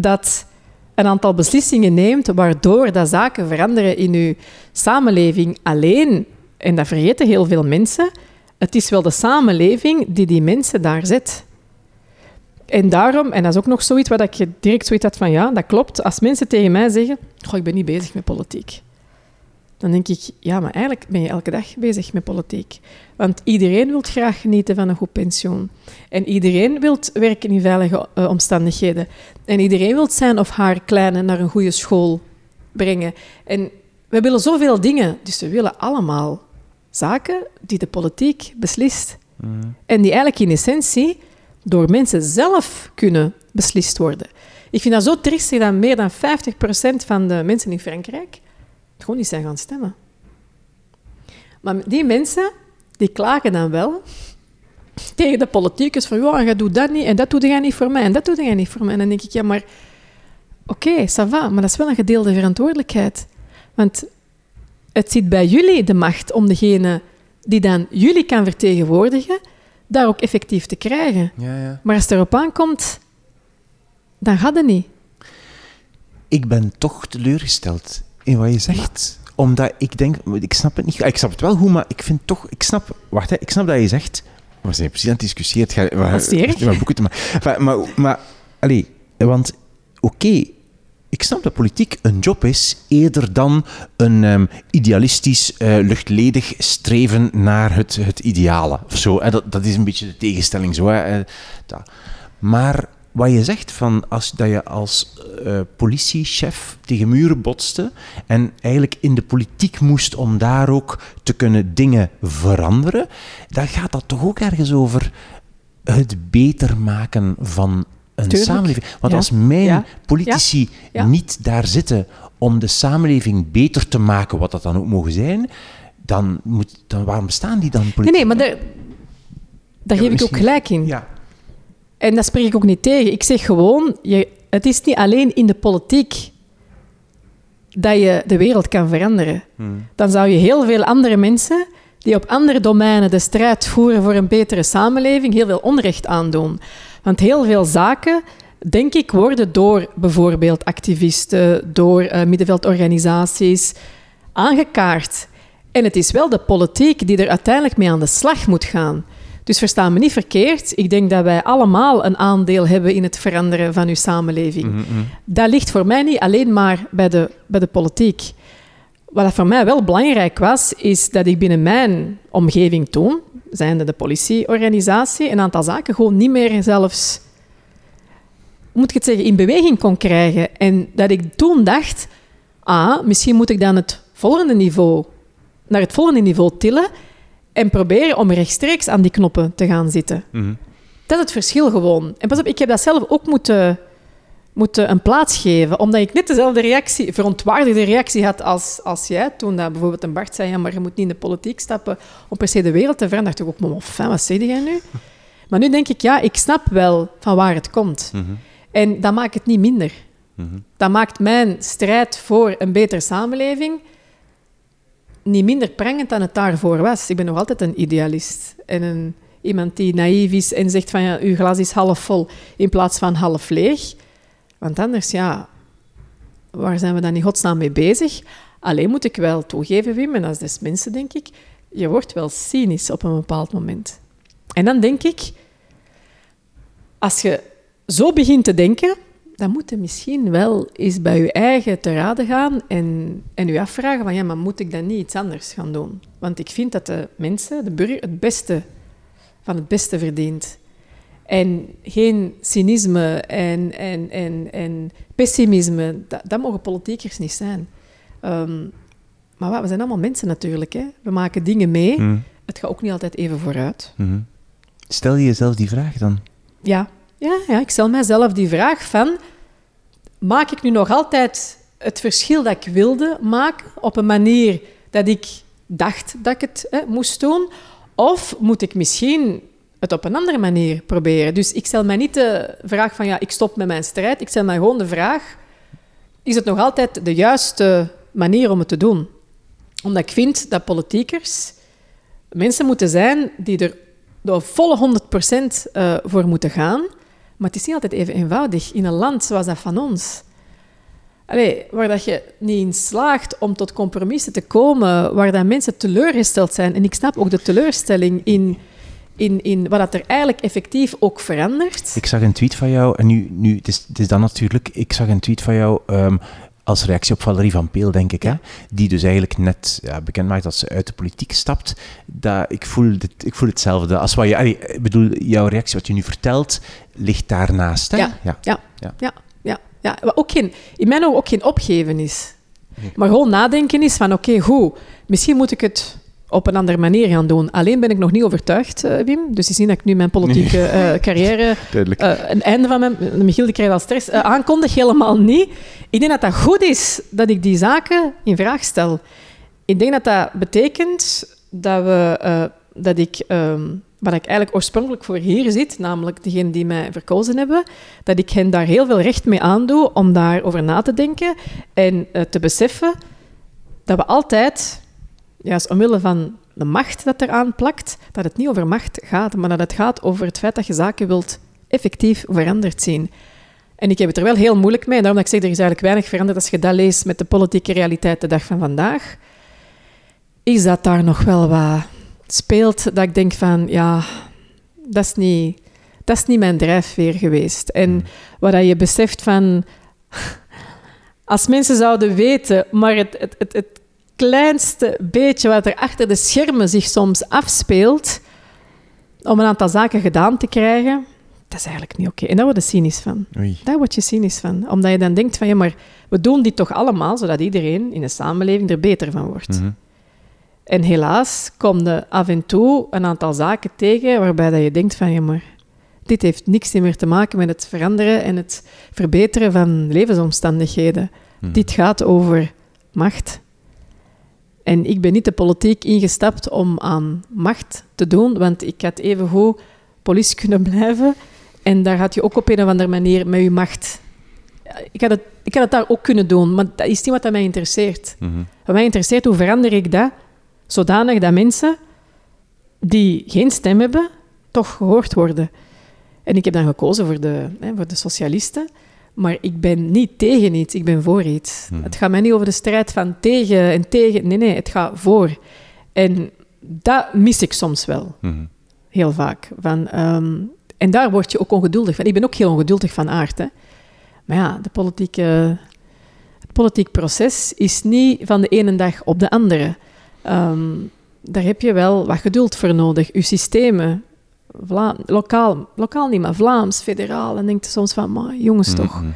dat een aantal beslissingen neemt waardoor dat zaken veranderen in uw samenleving. Alleen, en dat vergeten heel veel mensen, het is wel de samenleving die die mensen daar zet. En daarom, en dat is ook nog zoiets waar ik direct zoiets had van ja, dat klopt. Als mensen tegen mij zeggen, goh, ik ben niet bezig met politiek. Dan denk ik, ja, maar eigenlijk ben je elke dag bezig met politiek. Want iedereen wil graag genieten van een goed pensioen. En iedereen wil werken in veilige uh, omstandigheden. En iedereen wil zijn of haar kleine naar een goede school brengen. En we willen zoveel dingen, dus we willen allemaal zaken die de politiek beslist. Mm. En die eigenlijk in essentie door mensen zelf kunnen beslist worden. Ik vind dat zo triestig dat meer dan 50% van de mensen in Frankrijk gewoon niet zijn gaan stemmen. Maar die mensen, die klagen dan wel tegen de politicus van, ja, je doet dat niet, en dat doe jij niet voor mij, en dat doe jij niet voor mij. En dan denk ik, ja, maar oké, okay, ça va, maar dat is wel een gedeelde verantwoordelijkheid. Want het zit bij jullie de macht om degene die dan jullie kan vertegenwoordigen, daar ook effectief te krijgen. Ja, ja. Maar als het erop aankomt, dan gaat het niet. Ik ben toch teleurgesteld in wat je zegt. Omdat ik denk, ik snap het niet. Ik snap het wel goed, maar ik vind toch, ik snap, wacht, hè, ik snap dat je zegt. We zijn precies aan het discussiëren. Het gaat, maar, boeken te maken. Maar, maar, maar allez, want oké, ik snap dat politiek een job is eerder dan een um, idealistisch, uh, luchtledig streven naar het, het ideale. Of zo, hè? Dat, dat is een beetje de tegenstelling. Zo, hè? Maar wat je zegt, van als, dat je als uh, politiechef tegen muren botste en eigenlijk in de politiek moest om daar ook te kunnen dingen veranderen, dan gaat dat toch ook ergens over het beter maken van een samenleving. Want als mijn politici niet daar zitten om de samenleving beter te maken, wat dat dan ook mogen zijn, dan, moet, dan waarom bestaan die dan politiek? Nee, nee, maar daar, daar geef ik ook gelijk in. Ja. En dat spreek ik ook niet tegen. Ik zeg gewoon, je, het is niet alleen in de politiek dat je de wereld kan veranderen. Hmm. Dan zou je heel veel andere mensen die op andere domeinen de strijd voeren voor een betere samenleving, heel veel onrecht aandoen. Want heel veel zaken, denk ik, worden door bijvoorbeeld activisten, door uh, middenveldorganisaties aangekaart. En het is wel de politiek die er uiteindelijk mee aan de slag moet gaan. Dus versta me niet verkeerd. Ik denk dat wij allemaal een aandeel hebben in het veranderen van uw samenleving. Mm Dat ligt voor mij niet alleen maar bij de, bij de politiek. Wat voor mij wel belangrijk was, is dat ik binnen mijn omgeving toen, zijnde de politieorganisatie, een aantal zaken gewoon niet meer zelfs, moet ik het zeggen, in beweging kon krijgen. En dat ik toen dacht, ah, misschien moet ik dan het volgende niveau, naar het volgende niveau tillen en proberen om rechtstreeks aan die knoppen te gaan zitten. Mhm. Dat is het verschil gewoon. En pas op, ik heb dat zelf ook moeten, moeten een plaats geven, omdat ik net dezelfde reactie, verontwaardigde reactie had als, als jij, toen dat bijvoorbeeld een Bart zei, ja, maar je moet niet in de politiek stappen om per se de wereld te veranderen. dacht ik ook, maar wat zeg jij nu? Maar nu denk ik, ja, ik snap wel van waar het komt. Mhm. En dat maakt het niet minder. Mhm. Dat maakt mijn strijd voor een betere samenleving niet minder prangend dan het daarvoor was. Ik ben nog altijd een idealist. En een, iemand die naïef is en zegt van ja, uw glas is half vol in plaats van half leeg. Want anders, ja, waar zijn we dan in godsnaam mee bezig? Alleen moet ik wel toegeven, Wim, en als des mensen denk ik, je wordt wel cynisch op een bepaald moment. En dan denk ik, als je zo begint te denken, dan moet je misschien wel eens bij je eigen te raden gaan en, en u afvragen van ja, maar moet ik dan niet iets anders gaan doen? Want ik vind dat de mensen, de burger, het beste van het beste verdient. En geen cynisme en, en, en, en pessimisme, dat, dat mogen politiekers niet zijn. Ehm, maar we zijn allemaal mensen natuurlijk. Hè? We maken dingen mee. Hmm. Het gaat ook niet altijd even vooruit. Hmm. Stel je jezelf die vraag dan? Ja, ja, ik stel mijzelf die vraag van... Maak ik nu nog altijd het verschil dat ik wilde maken op een manier dat ik dacht dat ik het hè, moest doen? Of moet ik misschien het op een andere manier proberen? Dus ik stel mij niet de vraag van ja, ik stop met mijn strijd. Ik stel mij gewoon de vraag, is het nog altijd de juiste manier om het te doen? Omdat ik vind dat politiekers mensen moeten zijn die er de volle 100% uh, voor moeten gaan. Maar het is niet altijd even eenvoudig in een land zoals dat van ons. Allee, waar dat je niet in slaagt om tot compromissen te komen, waar dat mensen teleurgesteld zijn. En ik snap ook de teleurstelling in, in, in wat dat er eigenlijk effectief ook verandert. Ik zag een tweet van jou, en nu, nu het, is, het is dan natuurlijk, ik zag een tweet van jou um, als reactie op Valerie van Peel, denk ik, hè, die dus eigenlijk net ja, bekend maakt dat ze uit de politiek stapt. Dat, ik, voel dit, ik voel hetzelfde. Als wat je, allee, ik bedoel, jouw reactie, wat je nu vertelt, ligt daarnaast. Hè? Ja, ja, ja. ja. ja, ja, ja. Wat ook geen, in mijn ogen ook geen opgeven is. Maar gewoon nadenken is van, oké, okay, goed, misschien moet ik het op een andere manier gaan doen. Alleen ben ik nog niet overtuigd, uh, Wim. Dus je ziet dat ik nu mijn politieke uh, carrière... Uh, een einde van mijn... Michiel, die krijgt al stress. aankondig helemaal niet. Ik denk dat dat goed is dat ik die zaken in vraag stel. Ik denk dat dat betekent dat, we, dat ik... Um, waar ik eigenlijk oorspronkelijk voor hier zit, namelijk degenen die mij verkozen hebben, dat ik hen daar heel veel recht mee aandoe om daarover na te denken en te beseffen dat we altijd juist omwille van de macht dat eraan plakt, dat het niet over macht gaat, maar dat het gaat over het feit dat je zaken wilt effectief veranderd zien. En ik heb het er wel heel moeilijk mee. Daarom dat ik zeg, er is eigenlijk weinig veranderd als je dat leest met de politieke realiteit de dag van vandaag. Is dat daar nog wel wat speelt, dat ik denk van, ja, dat is niet, dat is niet mijn drijfveer geweest. En hmm. wat je beseft van, als mensen zouden weten, maar het, het, het, het kleinste beetje wat er achter de schermen zich soms afspeelt om een aantal zaken gedaan te krijgen, dat is eigenlijk niet oké. En daar word je cynisch van. Oei. Daar word je cynisch van. Omdat je dan denkt van, ja, maar we doen dit toch allemaal, zodat iedereen in de samenleving er beter van wordt. Mhm. En helaas kom je af en toe een aantal zaken tegen waarbij dat je denkt van, ja, maar dit heeft niks meer te maken met het veranderen en het verbeteren van levensomstandigheden. Mhm. Dit gaat over macht. En ik ben niet de politiek ingestapt om aan macht te doen, want ik had even goed politie kunnen blijven. En daar had je ook op een of andere manier met je macht. Ik had het, ik had het daar ook kunnen doen, maar dat is niet wat mij interesseert. Mhm. Wat mij interesseert, hoe verander ik dat zodanig dat mensen die geen stem hebben, toch gehoord worden. En ik heb dan gekozen voor de, hè, voor de socialisten. Maar ik ben niet tegen iets, ik ben voor iets. Hmm. Het gaat mij niet over de strijd van tegen en tegen. Nee, nee, het gaat voor. En dat mis ik soms wel. Hmm. Heel vaak. Van, ehm, en daar word je ook ongeduldig van. Ik ben ook heel ongeduldig van aard. Hè. Maar ja, de politieke, het politiek proces is niet van de ene dag op de andere. Ehm, daar heb je wel wat geduld voor nodig. Je systemen, Vla lokaal, lokaal niet, maar Vlaams, federaal. En denkt soms van, maar jongens toch. Mhm.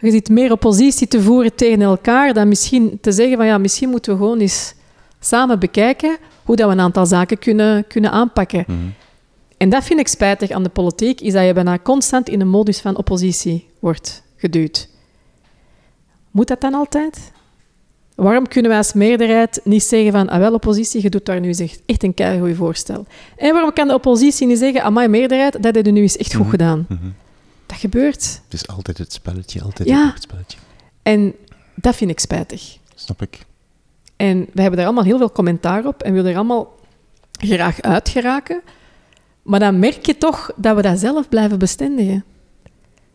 Je zit meer oppositie te voeren tegen elkaar dan misschien te zeggen van, ja, misschien moeten we gewoon eens samen bekijken hoe dat we een aantal zaken kunnen, kunnen aanpakken. Mhm. En dat vind ik spijtig aan de politiek, is dat je bijna constant in een modus van oppositie wordt geduwd. Moet dat dan altijd? Waarom kunnen wij als meerderheid niet zeggen van, ah wel, oppositie, je doet daar nu echt een keigoed voorstel. En waarom kan de oppositie niet zeggen, ah mijn meerderheid, dat heb je nu eens echt goed Mhm. gedaan. Mhm. Dat gebeurt. Het is altijd het spelletje, altijd Ja. het spelletje. En dat vind ik spijtig. Snap ik. En we hebben daar allemaal heel veel commentaar op en willen er allemaal graag uit geraken. Maar dan merk je toch dat we dat zelf blijven bestendigen.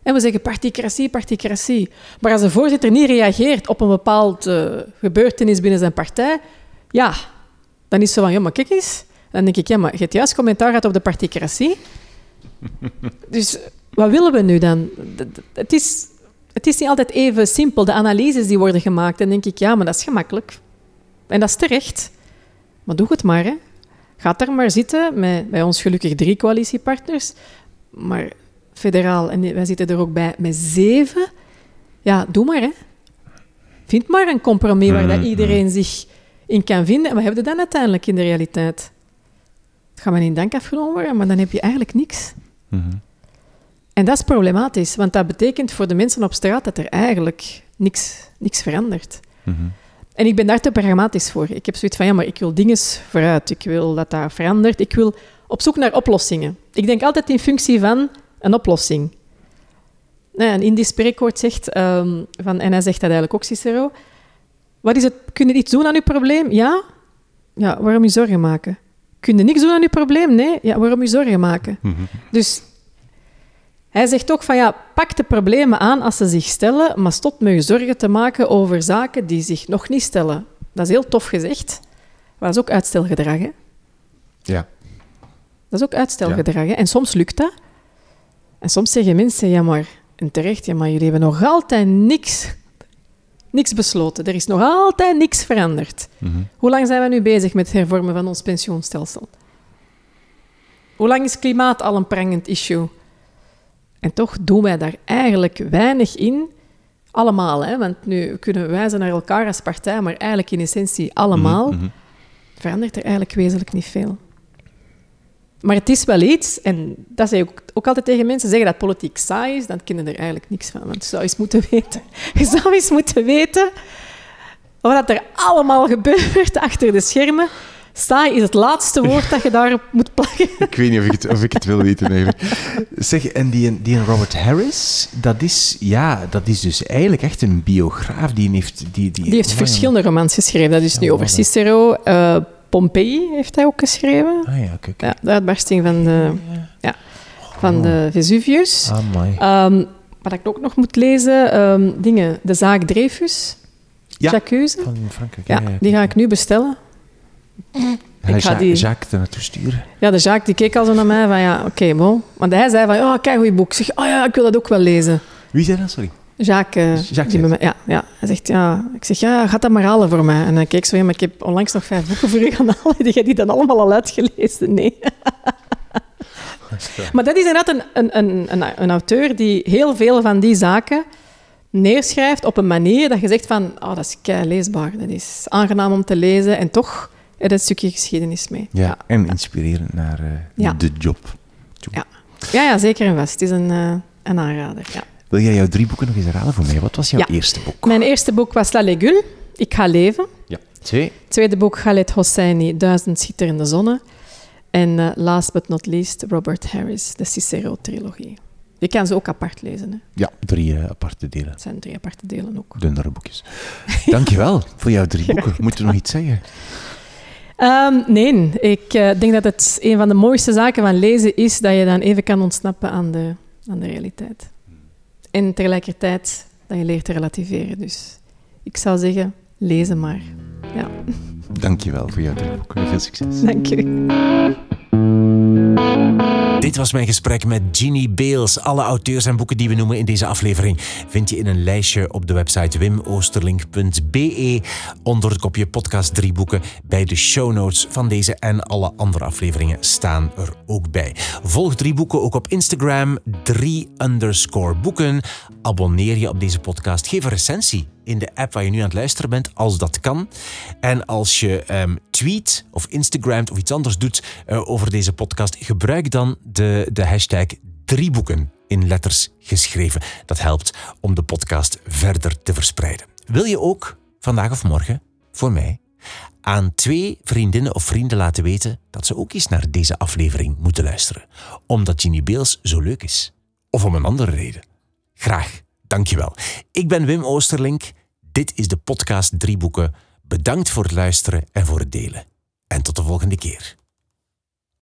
En we zeggen particratie, particratie. Maar als de voorzitter niet reageert op een bepaald eh, gebeurtenis binnen zijn partij, ja, dan is zo van, ja, maar kijk eens. Dan denk ik, ja, maar je hebt juist commentaar gehad op de particratie. dus wat willen we nu dan? Het is, het is niet altijd even simpel, de analyses die worden gemaakt. Dan denk ik, ja, maar dat is gemakkelijk. En dat is terecht. Maar doe het maar, hè. Ga er maar zitten met bij ons gelukkig drie coalitiepartners. Maar federaal, en wij zitten er ook bij met zeven. Ja, doe maar, hè. Vind maar een compromis waar dat Mhm, iedereen zich in kan vinden. En wat hebben we dan uiteindelijk in de realiteit? Het gaat maar in dank afgenomen worden, maar dan heb je eigenlijk niks. Mhm. En dat is problematisch, want dat betekent voor de mensen op straat dat er eigenlijk niks, niks verandert. Mhm. En ik ben daar te pragmatisch voor. Ik heb zoiets van, ja, maar ik wil dingen vooruit. Ik wil dat dat verandert. Ik wil op zoek naar oplossingen. Ik denk altijd in functie van een oplossing. Nou, een Indisch spreekwoord zegt, ehm, van, en hij zegt dat eigenlijk ook, Cicero, Wat is het? Kun je iets doen aan je probleem? Ja? Ja, waarom je zorgen maken? Kun je niks doen aan je probleem? Nee? Ja, waarom je zorgen maken? Dus hij zegt ook van ja, pak de problemen aan als ze zich stellen, maar stop met je zorgen te maken over zaken die zich nog niet stellen. Dat is heel tof gezegd, maar dat is ook uitstelgedrag. Hè? Ja. Dat is ook uitstelgedrag. Hè? En soms lukt dat. En soms zeggen mensen, ja maar, en terecht, ja maar jullie hebben nog altijd niks, niks besloten. Er is nog altijd niks veranderd. Hoe lang zijn we nu bezig met het hervormen van ons pensioenstelsel? Hoe lang is klimaat al een prangend issue? En toch doen wij daar eigenlijk weinig in. Allemaal, hè? want nu kunnen we wijzen naar elkaar als partij, maar eigenlijk in essentie allemaal. Verandert er eigenlijk wezenlijk niet veel. Maar het is wel iets, en dat zeg ik ook, ook altijd tegen mensen, zeggen dat politiek saai is, dan kennen er eigenlijk niks van. Want je zou eens moeten weten, je zou eens moeten weten wat er allemaal gebeurt achter de schermen. Saai is het laatste woord dat je daarop moet plakken. Ik weet niet of ik het, of ik het wil weten eigenlijk. Zeg, en die, die Robert Harris, dat is, ja, dat is dus eigenlijk echt een biograaf. Die heeft, die, die, Die heeft verschillende romans geschreven. Dat is nu over Cicero. eh Pompeii heeft hij ook geschreven. Ah ja, kijk. Ja, de uitbarsting van de, ja, van de Vesuvius. Amai. Ehm, wat ik ook nog moet lezen, ehm, dingen. De zaak Dreyfus, Ja. Van Frankrijk. Ja, die ga ik nu bestellen. Ga ik ga die- Jacques er naartoe sturen. Ja, de Jacques die keek al zo naar mij van ja, oké, bon. Want hij zei van, ja, kijk, goeie boek. Ik zeg, oh ja, ik wil dat ook wel lezen. Wie zei dat? Sorry. Jacques, eh, Jacques die ja, ja, hij zegt, ja, ik zeg, ja, gaat dat maar halen voor mij. En hij keek zo, ja, maar ik heb onlangs nog vijf boeken voor u gaan halen. Die jij die dan allemaal al uitgelezen? Nee. maar dat is inderdaad een, een, een, een, een auteur die heel veel van die zaken neerschrijft op een manier dat je zegt van, oh, dat is kei leesbaar. Dat is aangenaam om te lezen en toch er een stukje geschiedenis mee. Ja, en inspirerend naar eh, Ja. de job. Ja. Ja, ja, zeker en vast. Het is een, eh, een aanrader, ja. Wil jij jouw drie boeken nog eens herhalen voor mij? Wat was jouw Ja. eerste boek? Mijn eerste boek was La Legule, Ik ga leven. Ja. Twee. Tweede boek Khaled Hosseini, Duizend schitterende zonnen. En eh, last but not least, Robert Harris, de Cicero-trilogie. Je kan ze ook apart lezen. Hè. Ja, drie eh, aparte delen. Het zijn drie aparte delen ook. Dunnere boekjes. Dankjewel voor jouw drie boeken. Moeten we nog iets zeggen? Ehm, nee, ik eh, denk dat het een van de mooiste zaken van lezen is dat je dan even kan ontsnappen aan de, aan de realiteit. En tegelijkertijd dat je leert te relativeren. Dus ik zou zeggen, lezen maar. Ja, Dankjewel voor jouw drie boeken. Veel succes. dank je. Dit was mijn gesprek met Ginny Beels. Alle auteurs en boeken die we noemen in deze aflevering vind je in een lijstje op de website wimoosterlink.be onder het kopje podcast drie boeken. Bij de show notes van deze en alle andere afleveringen staan er ook bij. Volg drie boeken ook op Instagram, drie boeken. Abonneer je op deze podcast. Geef een recensie in de app waar je nu aan het luisteren bent, als dat kan. En als je ehm, tweet of Instagramt of iets anders doet eh, over deze podcast, gebruik dan de, de hashtag drieboeken in letters geschreven. Dat helpt om de podcast verder te verspreiden. Wil je ook vandaag of morgen, voor mij, aan twee vriendinnen of vrienden laten weten dat ze ook eens naar deze aflevering moeten luisteren, omdat Ginny Beels zo leuk is? Of om een andere reden? Graag, dankjewel. Ik ben Wim Oosterlink. Dit is de podcast Drie Boeken. Bedankt voor het luisteren en voor het delen. En tot de volgende keer.